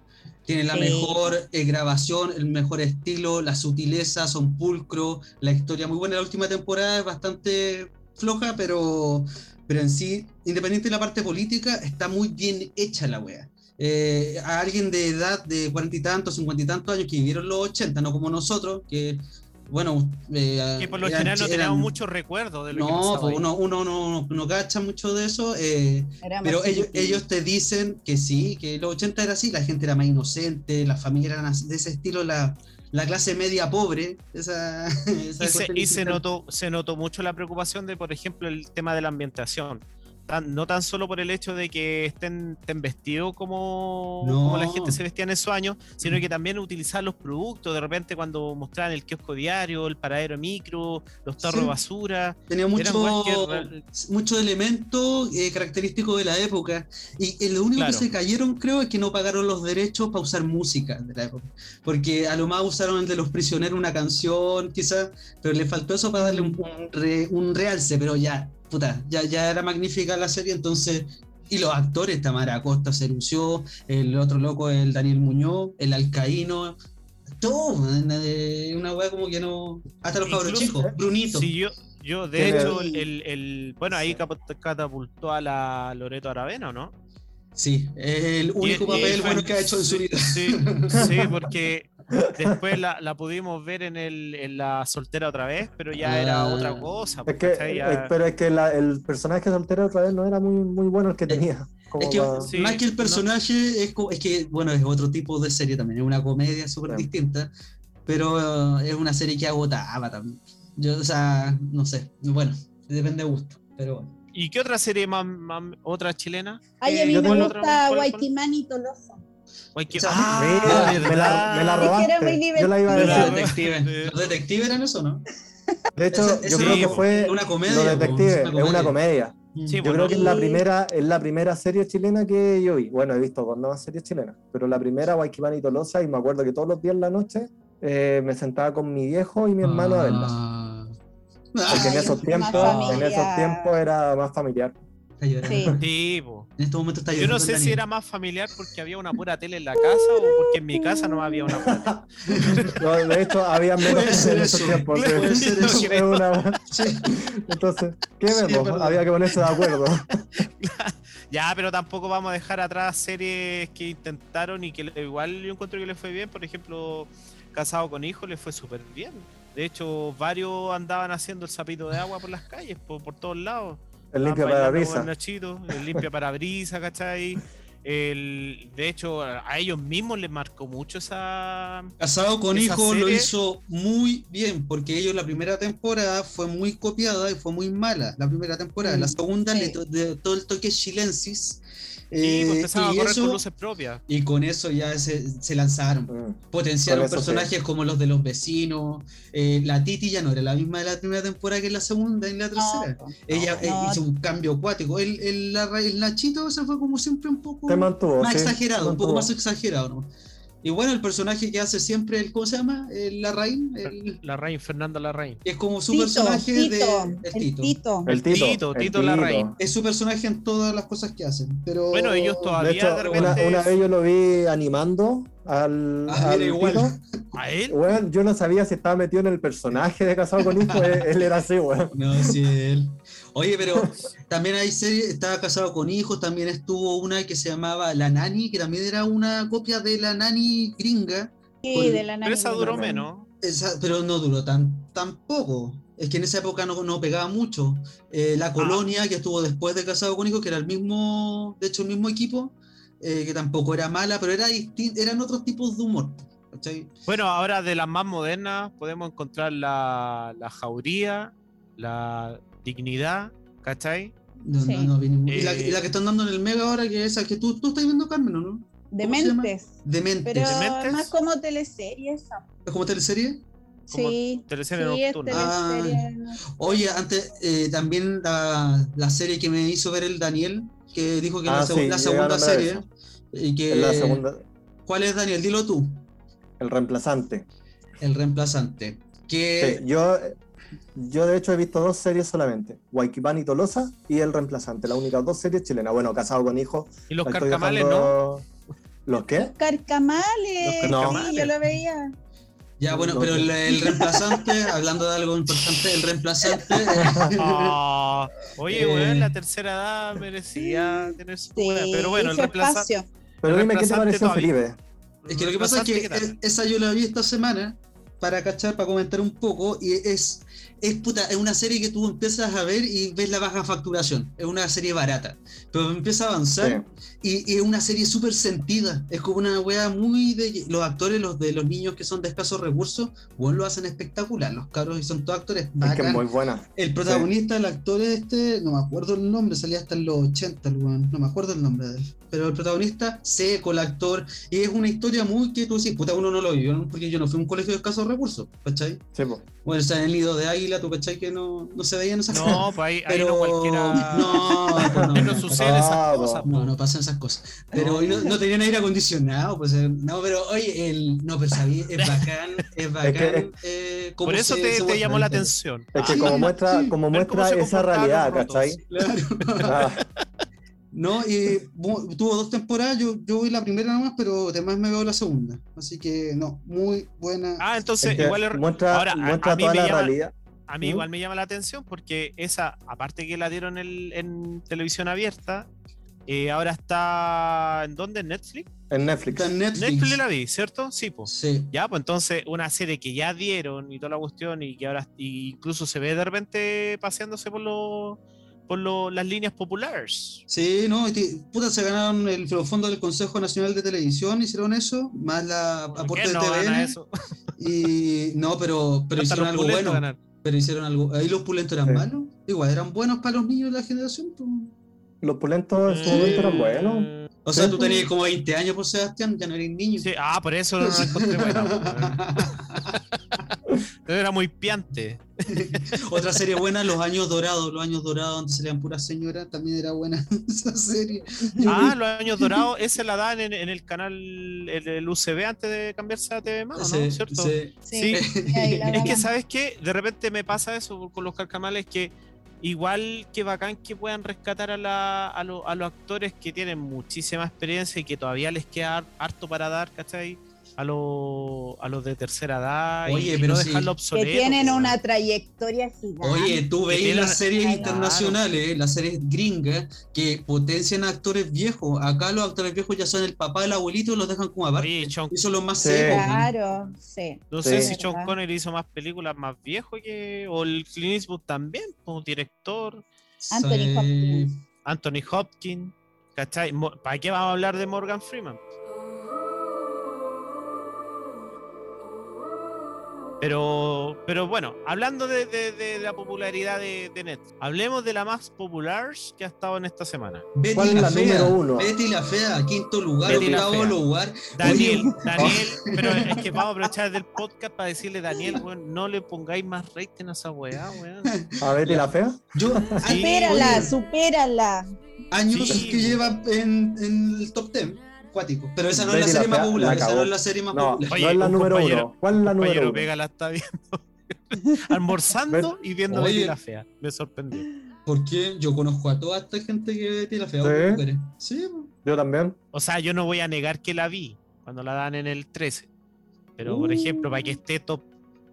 Tiene la Sí. mejor eh, grabación, el mejor estilo, la sutileza, son pulcro, la historia muy buena. La última temporada es bastante floja, pero, pero en sí, independiente de la parte política, está muy bien hecha la wea. Eh, a alguien de edad de cuarenta y tantos, cincuenta y tantos años que vivieron los 80, no como nosotros, que, bueno, eh, que por lo eran- general no eran- tenemos muchos recuerdos de lo que no, pasaba pues uno, uno no, no cacha mucho de eso, eh, pero ellos, ellos te dicen que sí, que los 80 era así, la gente era más inocente, las familias eran así- de ese estilo, la, la clase media pobre, esa, [laughs] esa Y, se, y se notó se notó mucho la preocupación de, por ejemplo, el tema de la ambientación. Tan- no tan solo por el hecho de que estén, estén vestidos como, No. como la gente se vestía en esos años, sino que también utilizar los productos. De repente, cuando mostraban el kiosco diario, el paradero micro, los tarros Sí. de basura. Tenía mucho, que muchos elementos eh, característicos de la época. Y eh, lo único Claro. que se cayeron, creo, es que no pagaron los derechos para usar música de la época. Porque a lo más usaron el de los prisioneros una canción, quizás, pero le faltó eso para darle un, un re- un realce. Pero ya, puta, ya, ya era magnífica la serie, entonces. Y los actores, Tamara Acosta se lució, el otro loco, el Daniel Muñoz, el Alcaíno, todo, una, una wea como que no. Hasta los cabros chicos, Brunito. Sí, yo, yo de hecho, el, el- el- bueno, ahí catapultó a la Loreto Aravena, ¿o ¿no? Sí, es el único Y- papel bueno que ha hecho en su vida. Sí, sí, [laughs] porque después la, la pudimos ver en, el, en la soltera otra vez, pero ya era Ah. otra cosa. Es. Ya- eh, pero es que la- el personaje soltero otra vez no era muy, muy bueno el que tenía. Como Es que Sí, más que el no. personaje, es, que, bueno, es otro tipo de serie también, es una comedia súper distinta, pero eh, es una serie que agotaba también. Yo, o sea, no sé, bueno, depende de gusto, pero bueno. ¿Y qué otra serie más, más- otra chilena? Ay, a Eh, mí me gusta ¿cuál- cuál? Guaykimani Tolosa. Ah, me, la, me la Es que era muy robaste. Yo la iba a decir. detectives, Sí. los detectives eran eso, ¿no? De hecho, Ese- yo ese creo sí, que fue una comedia, Los po, Detectives, es una comedia. comedia. Sí, Yo bueno, creo que es la primera, es la primera serie chilena que yo vi. Bueno, he visto dos nuevas series chilenas, pero la primera, Guayquimán y Tolosa, y me acuerdo que todos los días en la noche eh, me sentaba con mi viejo y mi hermano a verla. Ah. Porque en esos tiempos, en esos tiempos era más familiar. Está llorando. Sí. [laughs] Sí, po. En este momento está Yo llorando. no sé si era más familiar porque había una pura tele en la casa o porque en mi casa no había una pura tele. [laughs] No, de hecho, había menos tele en esos eso, tiempos. puede sí. ser [laughs] Es eso. una- Sí. Entonces, ¿qué vemos? había que ponerse de acuerdo. Ya, pero tampoco vamos a dejar atrás series que intentaron y que le- igual yo encuentro que le fue bien. Por ejemplo, Casado con Hijos le fue súper bien. De hecho, varios andaban haciendo el sapito de agua por las calles, por, por todos lados. El limpio Estaban para bailando con risa. Nachito, el limpia para brisa, ¿cachai? el, de hecho, a ellos mismos les marcó mucho esa. Casado con Esa Hijo lo serie- hizo muy bien, porque ellos la primera temporada fue muy copiada y fue muy mala. La primera temporada, la Mm, segunda sí. le to- de todo el toque chilensis. Y pues eh, a y, correr eso- con luces propias. y con eso ya se, se lanzaron. Mm. Potenciaron sí. personajes como los de los vecinos. eh, la Titi ya no era la misma de la primera temporada que en la segunda y en la tercera. No, Ella eh, no. hizo un cambio acuático. El, el, Nachito se fue como siempre un poco más sí, exagerado, un poco más exagerado. Y bueno, el personaje que hace siempre, el, ¿cómo se llama? El Larraín. El, La Rain, Fernanda Larraín. es como su Tito, personaje Tito, de. el Tito. Tito. El Tito. Tito, Tito Larraín. Es su personaje en todas las cosas que hacen. Pero. Bueno, ellos todavía De hecho, de una, repente. una vez yo lo vi animando al. Ah, al era igual. ¿A él? Weón, yo no sabía si estaba metido en el personaje de Casado con Hijo. él, él era así, weón. No, sí, él. Oye, pero también hay series, estaba casado con hijos, también estuvo una que se llamaba La Nani, que también era una copia de La Nani gringa, Sí, de la Pero esa nani. duró menos. esa- pero no duró tan, tan poco. Es que en esa época no, no pegaba mucho. Eh, la Colonia, que estuvo después de Casado con Hijos, que era el mismo, de hecho, el mismo equipo, eh, que tampoco era mala, pero era eran otros tipos de humor. ¿Cachai? Bueno, ahora de las más modernas podemos encontrar la, la jauría, la dignidad, ¿cachai? No, Sí. no, no y, la, Eh, y la que están dando en el Mega ahora, que es esa que tú, tú estás viendo, Carmen, ¿o no? Dementes. Dementes. Pero más como teleserie esa. ¿Es como teleserie? Como Sí. teleserie sí, nocturna. Ah. teleserie. Oye, antes eh, también la, la serie que me hizo ver el Daniel, que dijo que Ah, la, seg- sí, la segunda serie. Y que, En la segunda, ¿Cuál es Daniel? Dilo tú, el reemplazante. el reemplazante. Que Sí, yo, yo de hecho he visto dos series solamente: Guayquipán y Tolosa y El reemplazante. Las únicas dos series chilenas. Bueno, Casado con Hijo. Y los carcamales, ¿no? ¿Los qué? Los carcamales. Los carcamales. Sí, yo lo veía. ya, bueno, no, pero el, el [laughs] reemplazante, hablando de algo importante, el reemplazante. Ah, oye, Eh. weón, la tercera edad merecía tener su Sí, buena, Pero bueno, el reemplazante. espacio. Pero El dime, ¿qué te pareció, todavía. Felipe? Es que lo que pasa es que Reemplazante, ¿qué es- esa yo la vi esta semana para cachar, para comentar un poco, y es, es, puta, es una serie que tú empiezas a ver y ves la baja facturación. Es una serie barata, pero empieza a avanzar y, y es una serie súper sentida. Es como una wea muy de. Los actores, los de los niños que son de escasos recursos, bueno, lo hacen espectacular. Los cabros y son todos actores Es que es muy buena. El protagonista, el actor este, no me acuerdo el nombre, salía hasta en los 80, el no me acuerdo el nombre de él. Pero el protagonista, seco, el actor, y es una historia muy que tú decís, puta, uno no lo ¿no? porque yo no fui a un colegio de escasos recursos, ¿cachai? Sí, po. Bueno, o sea, en el nido de águila, tú, ¿cachai? Que no, no se veían esas No, pues ahí, ahí Pero no cualquiera. no, pues no, ahí no no, suceden Ah, esas po. cosas. no, no pasan esas cosas. Pero hoy no, no tenían aire acondicionado, pues eh, no, pero oye, el, no, pero sabí, es [laughs] bacán, es bacán. que- eh, cómo Por eso se- te, se te llamó la atención. Es que Sí, como muestra, sí. como muestra esa realidad. ¿cachai? Claro. Ah, No, y bu- tuvo dos temporadas, yo, yo vi la primera nomás, pero además me veo la segunda. Así que no, muy buena. Ah, entonces es que igual es- muestra, ahora, a- muestra a mí toda la llama- realidad. A mí igual me llama la atención porque esa, aparte que la dieron el- en televisión abierta, eh, ahora está en dónde? ¿En Netflix? En Netflix. En Netflix. Netflix la vi, ¿cierto? Sí, pues. Sí. Ya, pues entonces una serie que ya dieron y toda la cuestión y que ahora y incluso se ve de repente paseándose por los por lo- las líneas populares. Sí, no, puta, se ganaron el fondo del Consejo Nacional de Televisión, hicieron eso, más la ¿Por aporte de no gana TVN. eso? Y no, pero, pero hicieron algo bueno. Pero hicieron algo. Ahí los pulentos eran Sí. malos. Igual, eran buenos para los niños de la generación. pues. Los pulentos en su momento eran buenos. Eh, O sea, tú pues. tenías como 20 años por Sebastián, ya no eres niño. sí, ah, por eso no lo encontré bueno. Era muy piante. [laughs] Otra serie buena, Los Años Dorados. Los Años Dorados, donde salían puras señoras, también era buena [laughs] esa serie. Ah, los años dorados, ese la dan en, en el canal el, el UCB antes de cambiarse a TV más, ¿no? Sí, ¿Cierto? sí. Sí. [laughs] Es que. ¿sabes qué? De repente me pasa eso con los carcamales que igual que bacán que puedan rescatar a, la- a, lo- a los actores que tienen muchísima experiencia y que todavía les queda har- harto para dar, ¿cachai? A, los a los de tercera edad Oye, y, pero no sí. dejarlo que obsoleto. tienen po, una trayectoria gigante. Oye, tú veis las series Claro. internacionales, las series gringas, que potencian a actores viejos. Acá los actores viejos ya son el papá, el abuelito, y los dejan como aparte. Oye, Y son los más Sí. secos. ¿no? Claro, sí. no sé Sí. si Sean ¿Verdad? Connery hizo más películas más viejo que. O el Clint Eastwood también, como director. Anthony Sí. Hopkins. Anthony Hopkins, ¿Cachai? ¿Para qué vamos a hablar de Morgan Freeman? Pero, pero bueno, hablando de, de- de la popularidad de, de Netflix, hablemos de la más popular que ha estado en esta semana. Betty ¿Cuál es la, la fea. número uno? Betty la fea, quinto lugar, Betty octavo lugar. Daniel, Oye, [laughs] Daniel, pero es que vamos a aprovechar del podcast para decirle, Daniel, weón, no le pongáis más rating a esa weá, weón. [laughs] A Betty la fea. yo, Sí, Supérala, supérala. años Sí. que lleva en, en el top 10, cuático. Pero esa no es la la serie más popular, la esa no es la serie más No, popular. Oye, no es la número uno. ¿Cuál es la número uno? Vega la está viendo. [laughs] Almorzando y viendo. Betty la fea. Me sorprendió. ¿Por qué? Yo conozco a toda esta gente que Betty la fea. ¿Sí? Yo también. O sea, yo no voy a negar que la vi cuando la dan en el 13. Pero, por Uh. ejemplo, para que esté top,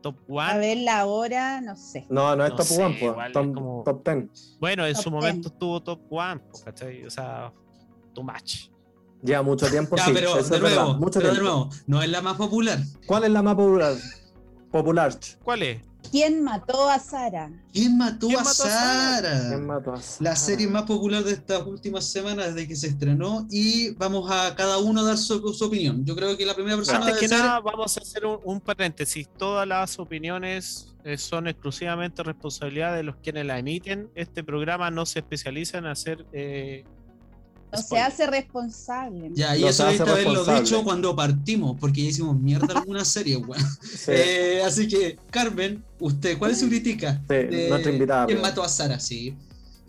top A one, verla ahora, no sé. No, no es No top sé, one, pues. igual es Top, como- top ten. bueno, en Top su 10. momento estuvo top one, po, ¿cachai? O sea, too much. Lleva mucho tiempo, Ya, sí. pero eso de es verdad, nuevo, mucho pero de tiempo. nuevo, no es la más popular. ¿Cuál es la más popular? Popular. ¿Cuál es? ¿Quién mató a Sara? ¿Quién mató, ¿Quién a, mató a Sara? ¿Quién mató a La Sara? serie más popular de estas últimas semanas desde que se estrenó y vamos a cada uno a dar su, su opinión. Yo creo que la primera persona Antes que ser- nada, vamos a hacer un, un paréntesis. Todas las opiniones eh, son exclusivamente responsabilidad de los quienes la emiten. Este programa no se especializa en hacer. eh, No se hace responsable. Ya, y No eso debiste haberlo dicho cuando partimos, porque ya hicimos mierda [laughs] alguna serie, weón. Sí. Eh, así que, Carmen, usted, ¿cuál es su crítica? Sí, de nuestra invitada, ¿Quién pues. mató a Sara? Sí.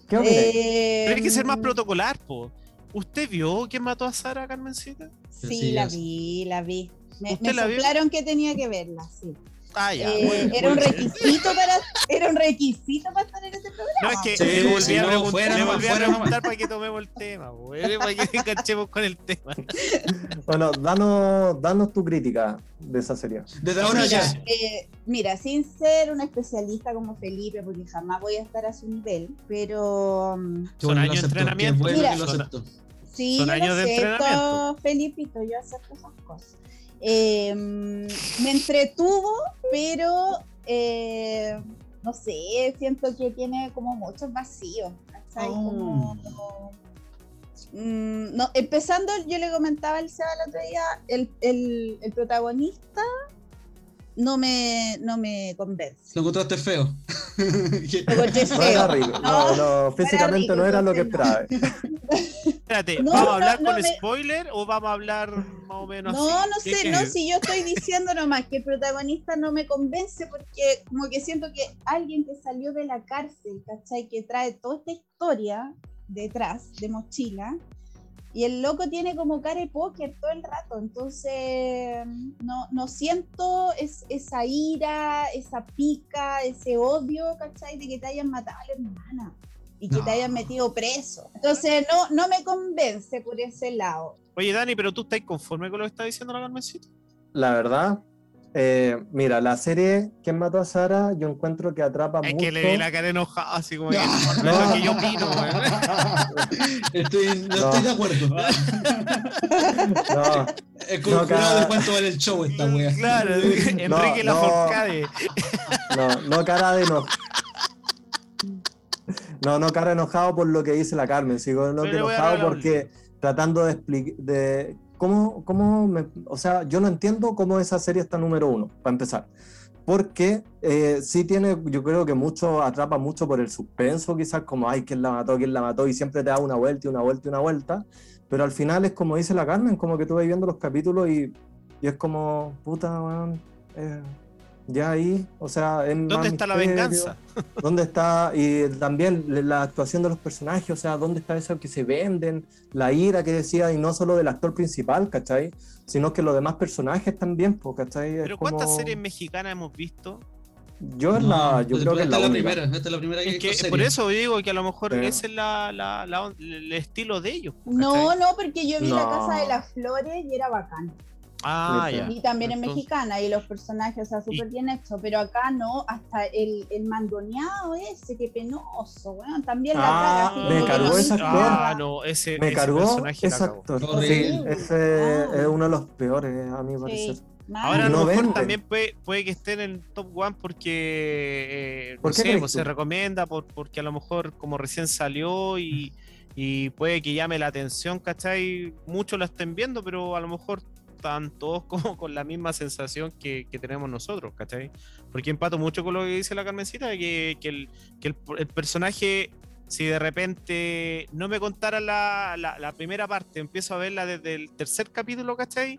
¿Qué opinas? Eh, Pero hay que ser más protocolar, po. ¿Usted vio quién mató a Sara, Carmencita? Sí, sí, la vi, la vi. Me, ¿Usted me vio? soplaron que tenía que verla, sí. Ah, ya. Eh, bueno, era un requisito para era un requisito para estar en ese programa. No, es que Sí, le volví a no, preguntar, fuera nomás, volví a fuera preguntar nomás. para que tomemos el tema, para que [laughs] enganchemos con el tema. Bueno, danos, danos tu crítica de esa serie. Desde ahora Mira, ya. eh, mira, sin ser una especialista como Felipe, porque jamás voy a estar a su nivel, pero Qué Son años de entrenamiento. Mira. lo sí, Son yo años lo de acepto, entrenamiento. Felipito, yo acepto esas cosas. Eh, mm, me entretuvo, pero eh, no sé, siento que tiene como muchos vacíos. Oh. Como- Mm, no, empezando, yo le comentaba al Seba el otro día, el, el- el protagonista no me, no me convence. Lo encontraste feo. Que- [laughs] Lo encontré No era feo. rico. No, no, físicamente rico, no era lo que esperaba. Espérate, No, ¿vamos a no, hablar no con me- spoiler o vamos a hablar más o menos No, así? no ¿Qué sé, no, si yo estoy diciendo nomás que el protagonista no me convence porque como que siento que alguien que salió de la cárcel, ¿cachai? Que trae toda esta historia detrás, de mochila, y el loco tiene como cara de póker todo el rato, entonces no, no siento es, esa ira, esa pica, ese odio, ¿cachai? De que te hayan matado a la hermana y que No. te hayan metido preso. Entonces no, no me convence por ese lado. Oye, Dani, pero tú estás conforme con lo que está diciendo la Carmencita. La verdad, eh, mira, la serie ¿Quién mató a Sara? Yo encuentro que atrapa Es mucho. que le vi la cara enojada, así como [laughs] que No. no es lo que yo opino, weón. [laughs] Estoy, no, No. estoy de acuerdo. [laughs] No, Es No, cara. de cuánto vale el show esta wea. Claro, Enrique No, no. Laforcade. no, no cara de enojo. No, no cara enojado por lo que dice la Carmen, sigo no Pero que le voy a enojado porque tratando de explicar, de cómo, cómo me, o sea, yo no entiendo cómo esa serie está número uno, para empezar. Porque eh, sí tiene, yo creo que mucho, atrapa mucho por el suspenso, quizás como, ay, ¿quién la mató? ¿Quién la mató? Y siempre te da una vuelta y una vuelta y una vuelta. Pero al final es como dice la Carmen, como que tú vas viendo los capítulos y, y es como, puta, eh, ya ahí, o sea, es ¿Dónde está la venganza? [laughs] ¿Dónde está? Y también la actuación de los personajes, o sea, ¿dónde está eso que se venden? La ira que decía, y no solo del actor principal, ¿cachai? Sino que los demás personajes también, pues, ¿cachai? Es Pero ¿cuántas como- series mexicanas hemos visto? Yo, es la, yo No, creo que es esta la, es la única. primera. Esta es la primera que he Es que visto por eso digo que a lo mejor Sí. ese es la, la- la- el estilo de ellos. pues, No, no, porque yo vi la. Casa de las Flores y era bacán. Ah, ya. Y también es Entonces- mexicana y los personajes, o sea, súper bien hechos, pero acá no, hasta el, el mandoneado ese, qué penoso, weón, también la Ah, cara. me que cargó no ese actor. Ah, no, ese, Me ese cargó personaje ese actor. Sí, ese Ah. es uno de los peores, a mi parecer. Sí, mal. Ahora a no lo mejor también puede, puede que esté en el top one porque eh, ¿Por no qué sé, crees pues, se recomienda por, porque a lo mejor como recién salió y, y puede que llame la atención, ¿cachai? Muchos la estén viendo, pero a lo mejor están todos [laughs] como con la misma sensación que, que tenemos nosotros, ¿cachai? Porque empato mucho con lo que dice la Carmencita, que, que, el, que el, el personaje si de repente no me contara la, la, la, primera parte, empiezo a verla desde el tercer capítulo, ¿cachai?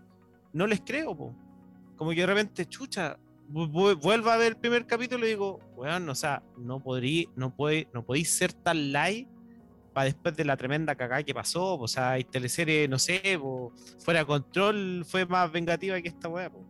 No les creo, po. Como que de repente, chucha, vuelvo a ver el primer capítulo y digo, bueno, o sea, no podrí, no puede, no podéis ser tan light para después de la tremenda cagada que pasó, o sea, hay teleserie, no sé, po, fuera de control fue más vengativa que esta weá, po.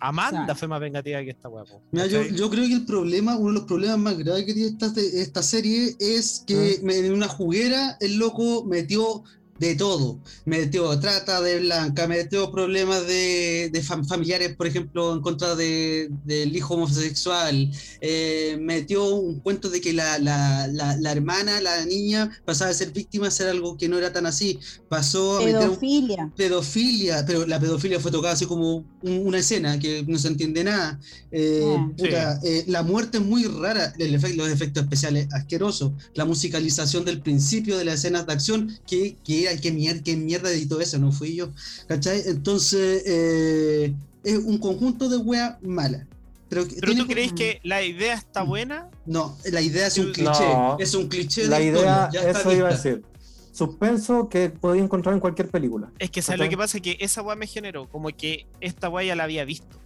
Amanda claro. fue más vengativa que esta weá. Mira, yo, yo, creo que el problema, uno de los problemas más graves que tiene esta, esta serie es que ¿Ah? en una juguera el loco metió de todo. Metió trata de blanca, metió problemas de, de fam familiares, por ejemplo, en contra de, del hijo homosexual. Eh, metió un cuento de que la, la, la, la, hermana, la niña, pasaba de ser víctima a ser algo que no era tan así. Pasó a pedofilia. meter pedofilia, pero la pedofilia fue tocada así como un, una escena que no se entiende nada. Eh, yeah. puta, sí. eh, la muerte es muy rara, el efecto, los efectos especiales asquerosos, la musicalización del principio de las escenas de acción que, que ¿qué mierda, qué mierda editó eso? No fui yo, ¿cachai? Entonces, eh, es un conjunto de weas malas. Pero, ¿Pero tú crees que la idea está buena? No, la idea es un cliché. No, es un cliché la de idea, ya eso iba a decir. Suspenso que podía encontrar en cualquier película. Es que, ¿sabes lo que pasa? Que esa wea me generó, como que esta wea ya la había visto.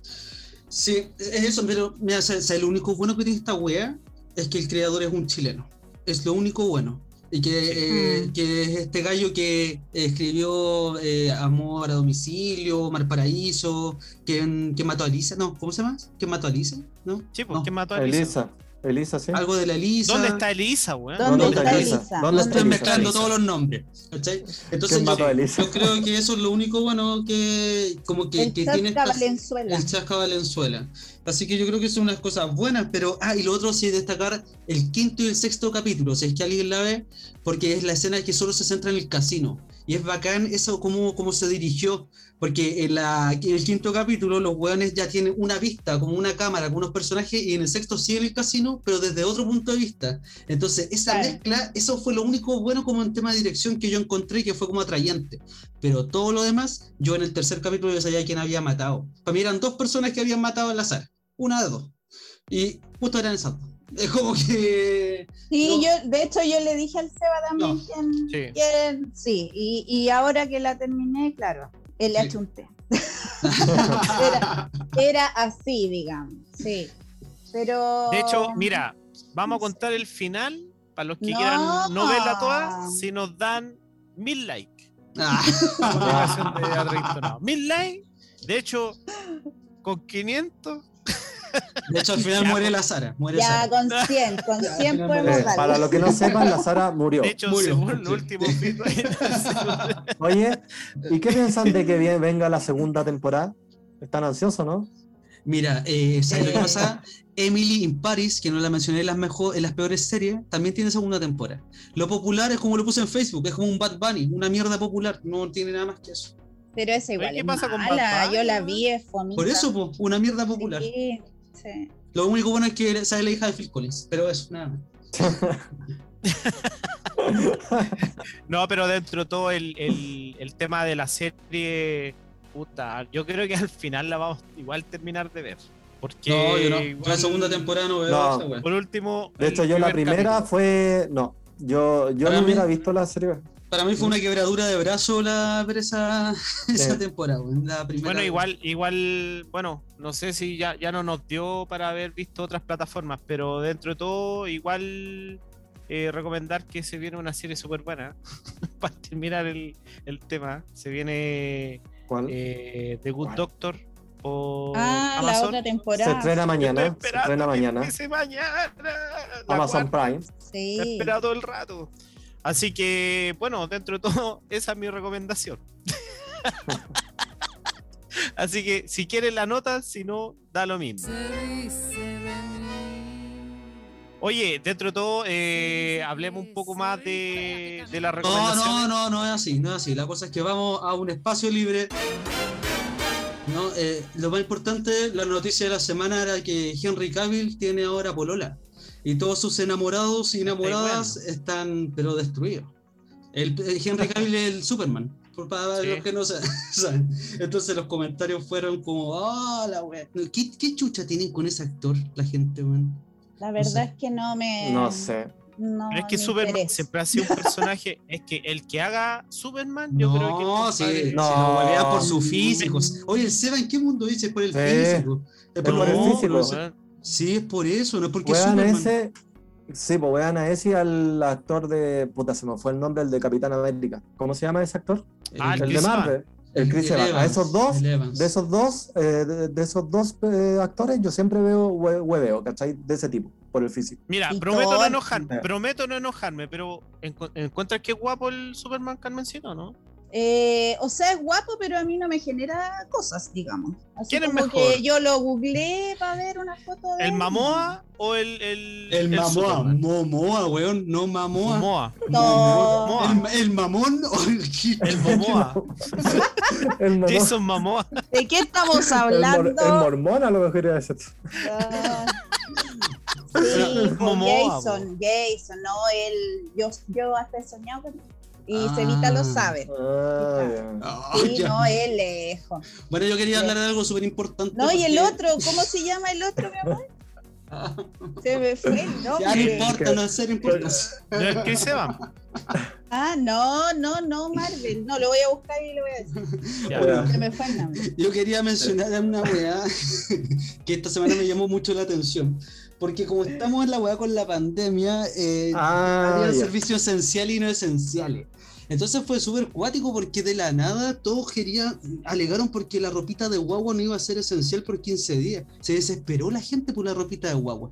Sí, es eso, pero mira, o sea, lo único bueno que tiene esta wea es que el creador es un chileno. Es lo único bueno. Y que, sí. eh, que es este gallo que escribió eh, Amor a domicilio, Mar Paraíso, que, que mató a Elisa, no, ¿cómo se llama? ¿Que mató a Elisa? ¿No? Sí, pues, no. ¿quién mató a Elisa? Elisa. Elisa, sí. Algo de la Elisa. ¿Dónde está Elisa, weón? ¿Dónde, ¿Dónde está Elisa? Elisa? ¿Dónde está Estoy mezclando Elisa? todos los nombres. ¿cachai? Entonces yo, yo, creo que eso es lo único bueno que como que, el que Chasca tiene Valenzuela. el Chasca Valenzuela. Así que yo creo que son unas cosas buenas, pero ah, y lo otro sí destacar el quinto y el sexto capítulo, si es que alguien la ve, porque es la escena que solo se centra en el casino. Y es bacán eso cómo, cómo se dirigió, porque en, la, en el quinto capítulo los hueones ya tienen una vista, como una cámara, con unos personajes, y en el sexto siguen el casino, pero desde otro punto de vista. Entonces, esa claro. mezcla, eso fue lo único bueno como en tema de dirección que yo encontré, que fue como atrayente. Pero todo lo demás, yo en el tercer capítulo ya sabía quién había matado. Para mí eran dos personas que habían matado al azar, una de dos. Y justo eran esas dos. [laughs] Es como que. Sí, no. yo, de hecho, yo le dije al Seba también no. quién, sí. Quién, sí. Y, y, ahora que la terminé, claro, él le sí. ha hecho un té. [laughs] era, era, así, digamos, sí. Pero. De hecho, mira, vamos a contar el final para los que no. quieran no verla toda, si nos dan mil likes. [laughs] Ah. mil likes. De hecho, con 500 de hecho, al final ya, muere la Sara. Muere ya, Sara. con 100, con 100 podemos eh, Para los que no sepan, la Sara murió. De hecho, murió. según el último [laughs] Oye, ¿y qué piensan de que venga la segunda temporada? ¿Están ansiosos, no? Mira, eh, ¿sabes eh. lo que pasa? Emily in Paris, que no la mencioné en las, mejor, en las peores series, también tiene segunda temporada. Lo popular es como lo puse en Facebook, es como un Bad Bunny, una mierda popular, no tiene nada más que eso. Pero es igual. ¿Qué es pasa mala. con Bad Yo la vi, es fomita. Por eso, po, una mierda popular. Sí, sí. Lo único bueno es que sale la hija de Phil Collins, pero eso, nada más. [laughs] no, pero dentro de todo el, el, el, tema de la serie, puta, yo creo que al final la vamos igual terminar de ver. Porque no, yo no. Igual, la segunda temporada no veo no. esa Por último. De hecho, yo la primera capítulo. fue. No, yo, yo no hubiera visto la serie. Para mí fue una quebradura de brazo la ver esa, [laughs] sí. temporada, la primera Bueno, igual, igual, bueno, no sé si ya, ya no nos dio para haber visto otras plataformas, pero dentro de todo, igual eh, recomendar que se viene una serie súper buena [laughs] para terminar el, el, tema. Se viene eh, The Good ¿Cuál? Doctor por ah, Amazon. la otra temporada. Se estrena mañana. Se estrena mañana. mañana Amazon Prime. Sí. He esperado todo el rato. Así que, bueno, dentro de todo, [laughs] esa es mi recomendación. [laughs] Así que si quieres la nota, si no, da lo mismo. Oye, dentro de todo, eh, hablemos un poco más de, de la recomendación. No, no, no, no es así, no es así. La cosa es que vamos a un espacio libre. No, eh, lo más importante, la noticia de la semana era que Henry Cavill tiene ahora Polola y todos sus enamorados y enamoradas están pero destruidos. El, el Henry [laughs] Cavill es el Superman. Por para Sí. los que no sa- [laughs] saben. Entonces los comentarios fueron como, ah, la wea. ¿Qué, ¿Qué chucha tienen con ese actor la gente, weón? La sé. verdad es que no me. No sé. No, Pero es que Superman interesa. siempre ha sido un personaje. es que el que haga Superman, yo no, creo que. sí, se No. lo huevean por su físico. Oye, el Seba, ¿en qué mundo dice? Por el Sí. físico. Es por, el no, físico. Sí, es por eso, no es porque es Wean Superman. ese. Sí, pues vean a ese y al actor de. Puta, se me fue el nombre, el de Capitán América. ¿Cómo se llama ese actor? Ah, el el de Marvel. El Chris Evans. A esos dos, de esos dos, eh, de, de esos dos eh, actores, yo siempre veo hue- hueveo, ¿cachai? De ese tipo, por el físico. Mira, prometo no enojarme, prometo no enojarme, pero encu- ¿encuentras que es guapo el Superman Carmencito, no? Eh, o sea, es guapo, pero a mí no me genera cosas, digamos. Así ¿Quién es como mejor? que yo lo googleé para ver una foto de ¿El él. Mamoa o el. El, El Mamoa, Superman? Momoa, weón, no Mamoa. Momoa. No. Momoa. El, el mamón o el El Momoa. [laughs] El, mono- Jason Momoa. ¿De qué estamos el, mor- hablando? el mormón a lo mejor era ese. Ah. Sí, Momoa, Jason, Jason, no, él, yo, yo hasta he soñado con. Y Ah. Cevita lo sabe. Ah, ya. Sí, ya. no, él lejos. Bueno, yo quería Sí. hablar de algo súper importante. No, y el otro, ¿cómo se llama el otro, mi amor? [laughs] Se me fue el Ya no nombre. importa, no es ser importante. ¿No es Chris Evans? Ah, no, no, no, Marvel. No, lo voy a buscar y lo voy a decir. Ya. Ya. Se me fue el nombre. Yo quería mencionar una weá [laughs] que esta semana me llamó mucho la atención. Porque como estamos en la weá con la pandemia, eh, Ah, había servicios esenciales y no esenciales. Entonces fue súper cuático porque de la nada todos querían, alegaron porque la ropita de guagua no iba a ser esencial por 15 días. Se desesperó la gente por la ropita de guagua.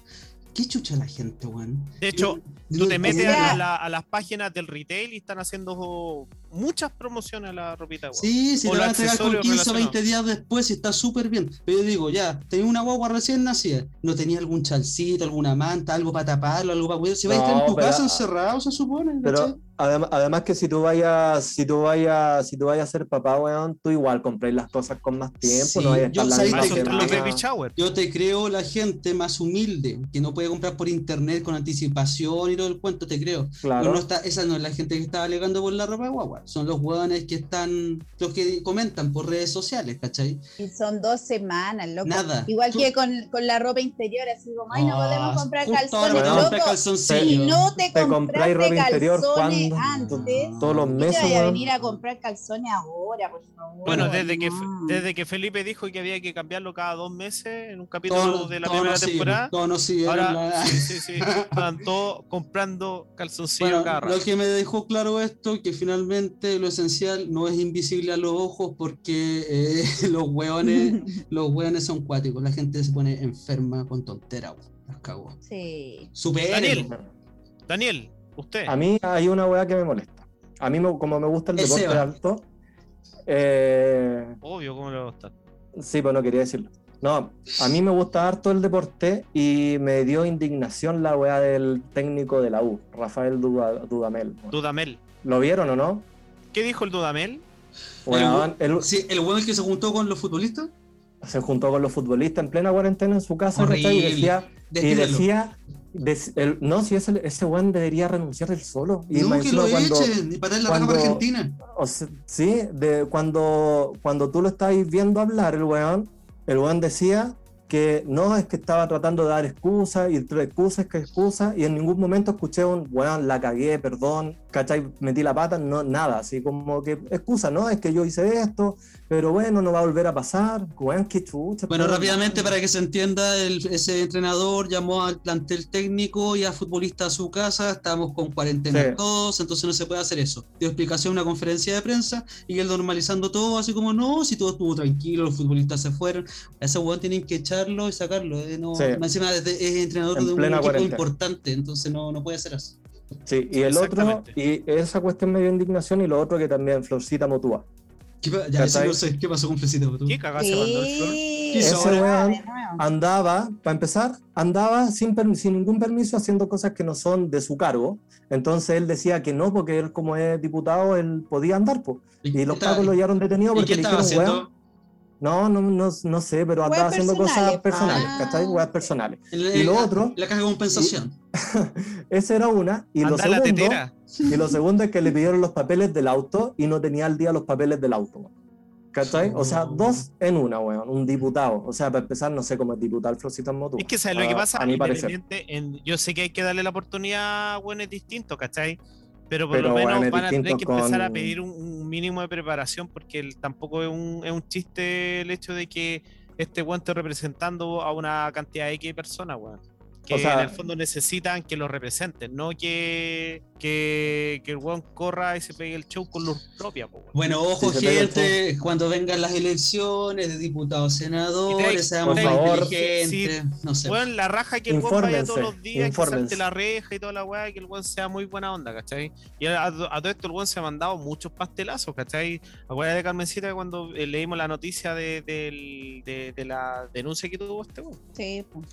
¿Qué chucha la gente, weón? De hecho, tú te metes a, la- a las páginas del retail y están haciendo muchas promociones a la ropita de guagua. Sí, si O te van a entregar con accesorios 15 o 20 días después y está súper bien. Pero yo digo, ya, tenía una guagua recién nacida, no tenía algún chalcito, alguna manta, algo para taparlo, algo para cuidar. Si vais a estar en No, tu pero- casa encerrado, se supone. Pero adem- además que si tú vayas, si tú vayas, si tú vayas a ser papá, weón, tú igual compréis las cosas con más tiempo, Sí, no vayas a yo estar la los semana. baby shower. Yo te creo la gente más humilde, que no puede comprar por internet con anticipación y todo el cuento, te creo. Claro. Pero no está, esa no es la gente que está alegando por la ropa de guagua. Son los hueones que están, los que comentan por redes sociales, ¿cachai? Y son dos semanas, loco. Nada. Igual Tú- que con, con la ropa interior, así como, ay, no Ah, podemos comprar calzones, compré loco. calzoncillos. Si no te, Te compraste ropa interior calzones cuando antes, todos los ¿qué meses, te a venir a comprar calzones ahora, por favor? Bueno, desde que, desde que Felipe dijo que había que cambiarlo cada dos meses en un capítulo de la primera temporada, todos nos siguieron ahora la- sí, [laughs] sí, sí, están todos comprando calzoncillos Bueno, cada lo que me dejó claro esto, que finalmente lo esencial no es invisible a los ojos porque eh, [laughs] los hueones, [laughs] los hueones son cuáticos, la gente se pone enferma con tonteras, las. Sí. Daniel. Daniel, usted. A mí hay una weá que me molesta. A mí, me- como me gusta el deporte alto, eh, Obvio, ¿cómo le va a gustar? sí, pues no quería decirlo. No, a mí me gusta harto el deporte y me dio indignación la weá del técnico de la U, Rafael Duda- Dudamel. Dudamel. ¿Lo vieron o no? ¿Qué dijo el Dudamel? Weón, él Sí, el hueón que se juntó con los futbolistas, se juntó con los futbolistas en plena cuarentena en su casa y decía, y decía el- no, si ese, ese weón debería renunciar él solo. Y no, que lo cuando- echen y para la para cuando- Argentina. O sea, sí, de cuando, cuando tú lo estabas viendo hablar, el weón, el weón decía que no es que estaba tratando de dar excusas y entre excusas que excusas y en ningún momento escuché un weón, la cagué, perdón, ¿cachai? Metí la pata, no, nada, así como que excusa, no, es que yo hice esto, pero bueno, no va a volver a pasar, weón, qué chucha. Bueno, pero- rápidamente para que se entienda, el- ese entrenador llamó al plantel técnico y a futbolistas a su casa, estamos con cuarentena Sí. todos, entonces no se puede hacer eso. Dio explicación en una conferencia de prensa y él normalizando todo, así como no, si todo estuvo tranquilo, los futbolistas se fueron, a ese weón tienen que echarlo y sacarlo, eh, no, Sí. más encima es, es entrenador En de un equipo cuarentena. importante, entonces no, no puede hacer eso. Sí, y el otro, y esa cuestión me dio indignación y lo otro que también, Florcita Motúa. ¿Qué, ya, eso ¿Cachai? no sé, ¿qué pasó con Flecita? tú? ¿Qué cagada se mandó el Flor? Sí. Ese Ah, weón nuevo. andaba, para empezar, andaba sin, sin ningún permiso haciendo cosas que no son de su cargo. Entonces él decía que no, porque él como es diputado, él podía andar. po. Y los está- pacos lo hallaron detenido ¿Y porque qué le estaba dijeron, haciendo? weón, no, no, no, no sé, pero andaba haciendo cosas personales. Ah. ¿cachai? Weas personales. Y lo la- otro- La caja de compensación. [laughs] Esa era una. Y lo segundo, tetera. Y lo segundo es que le pidieron los papeles del auto y no tenía al día los papeles del auto. ¿Cachai? O sea, dos en una, weón. Un diputado. O sea, para empezar, no sé cómo es diputado en moto. Es que sabes lo que a- pasa, A mi parecer. En- yo sé que hay que darle la oportunidad a buenos distintos, ¿cachai? Pero por Pero lo menos van a tener que empezar a con- pedir un, un mínimo de preparación porque el- tampoco es un, es un chiste el hecho de que este esté representando a una cantidad X de personas, weón. Que O sea- en el fondo necesitan que lo representen, no que, que, que el weón corra y se pegue el show con luz propia, po. Bueno, ojo, Sí, gente, cuando vengan las elecciones de diputados, senadores, seamos por más favor. inteligentes. No sé. Weón, la raja que el weón vaya todos los días, que salte la reja y toda la weá, que el weón sea muy buena onda, ¿cachai? Y a, a- a todo esto el weón se ha mandado muchos pastelazos, ¿cachai? Acuérdate de Carmencita que cuando eh, leímos la noticia de, del- de- de la denuncia que tuvo este weón, Sí, pues.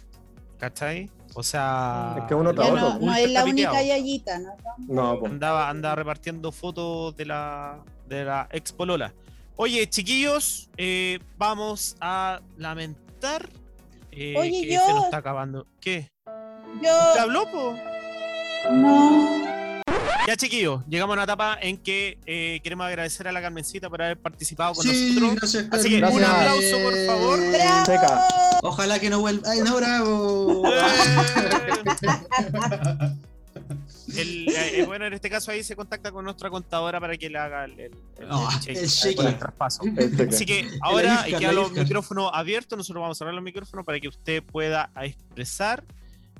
¿cachai? O sea, Es que uno el tras Ya weón otro. no, es la piteado. única yayita, ¿no? No, pues. Andaba, andaba repartiendo fotos de la, de la ex polola. Oye, chiquillos, eh, vamos a lamentar eh, Oye, que yo- se nos está acabando. ¿Qué? ¿Te Yo habló, po? no. Ya, chiquillos, llegamos a una etapa en que eh, queremos agradecer a la Carmencita por haber participado con Sí, nosotros. gracias, Así que Carmen. un aplauso, por favor. ¡Bravo! Seca. Ojalá que no vuelva. ¡Ay, no, bravo! El- eh, bueno, en este caso ahí se contacta con nuestra contadora para que le haga el, el, el- Ah, el cheque, el eh, cheque. por el traspaso. Así que ahora quedan los micrófonos abiertos, nosotros vamos a cerrar los micrófonos para que usted pueda expresar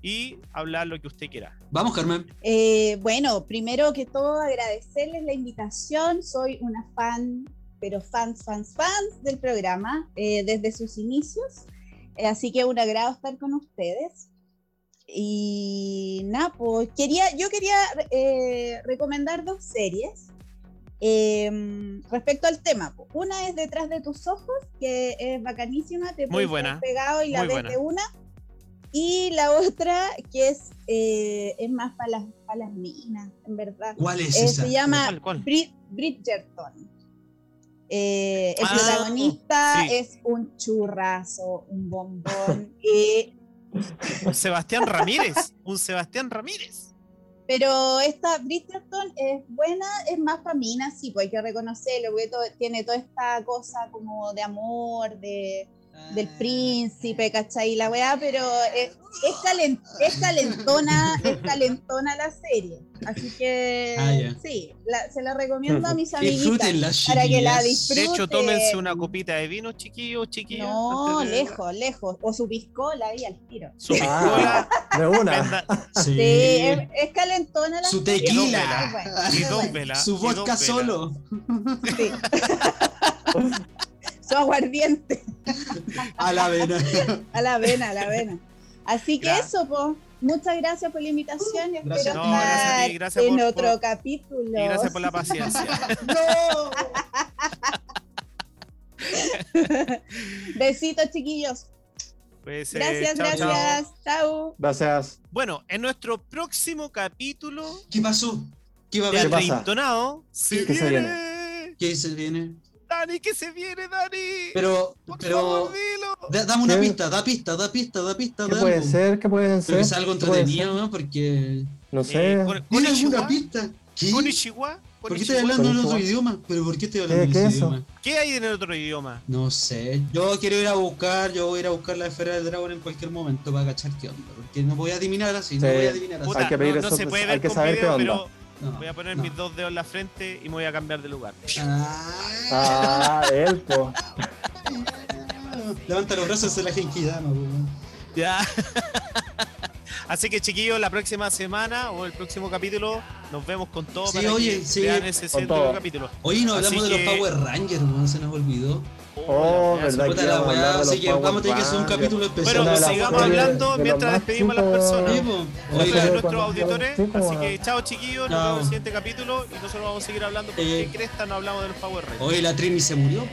y hablar lo que usted quiera. Vamos, Carmen. Eh, bueno, primero que todo agradecerles la invitación. Soy una fan, pero fans, fans, fans del programa eh, desde sus inicios. Eh, así que un agrado estar con ustedes. Y nada, pues quería, yo quería eh, recomendar dos series eh, respecto al tema. po. Una es Detrás de tus ojos, que es bacanísima, te Muy buena, pegado y la muy ves buena. de una. Y la otra que es, eh, es más para las, pa' las minas, en verdad. ¿Cuál es Eh, esa? se llama ¿Cuál, cuál? Brid- Bridgerton. Eh, el Ah, protagonista sí. es un churrazo, un bombón. [laughs] eh, Un Sebastián Ramírez. Un Sebastián Ramírez. pero esta Bridgerton es buena, es más para minas, sí, pues hay que reconocerlo, porque todo- tiene toda esta cosa como de amor, de, del príncipe, ¿cachai? La weá, pero es, es, calen- es calentona, es calentona la serie. Así que Ah, sí, la- se la recomiendo a mis amiguitas para que la disfruten. De hecho, tómense una copita de vino, chiquillos, chiquillas. No, lejos, lejos. O su piscola ahí al tiro. Su Ah, piscola. de una. Sí. Sí, es, es calentona la Su serie. tequila. Y dos. Su vodka solo. Sí. [laughs] su aguardiente. A la vena. [laughs] A la vena, a la vena. Así que eso, pues. Muchas gracias por la invitación y espero Gracias. No, gracias a ti, estar gracias en por- otro por- capítulo. Y gracias por la paciencia. [laughs] ¡No! [laughs] Besitos, chiquillos. Pues, eh, Gracias, chao. gracias. Chao. Gracias. Bueno, en nuestro próximo capítulo ¿Qué pasó? ¿Qué va a de ¿Qué haber? pasa? Reintonado se ¿Qué se viene. ¿Qué se viene? Dani, que se viene, Dani. Pero, Por pero. favor, dilo. da- dame una ¿Qué? pista, da pista, da pista, da pista. ¿Qué puede ser? ¿Qué puede Pero ser? que sea algo ¿Qué puede entretenido, ser? ¿no? Porque. No sé. Eh, con- ¿Tiene Konnichiwa, alguna pista? ¿Qué? ¿Por qué estoy hablando en otro idioma? ¿Pero por qué estoy hablando ¿Qué- en ese es idioma? ¿Qué hay en el otro idioma? No sé. Yo quiero ir a buscar, yo voy a ir a buscar la esfera del dragón en cualquier momento para cachar qué onda. Porque no voy a adivinar así, no voy a adivinar así. Puta, que pedir no, se puede hay ver que con saber video, qué pero No, voy a poner no. mis dos dedos en la frente y me voy a cambiar de lugar. Ah, Ah, él, po. Levanta los brazos de la Genkidama, weón. Ya. [laughs] Así que chiquillos, la próxima semana o el próximo capítulo nos vemos con todo Sí, para oye, que sí. vean ese Con centro todo. capítulo. Oye, no Así hablamos de que- los Power Rangers, weón, se nos olvidó. Oh, la verdad que la weá, así que vamos a tener que hacer un capítulo especial. Bueno, pues sigamos hablando de mientras despedimos a las personas. Sí. Oye, a nuestros auditores, así que chao chiquillos, nos vemos en el siguiente capítulo y nosotros vamos a seguir hablando porque Eh. Cresta no hablamos de los Power Rangers. oye, la Trini se murió.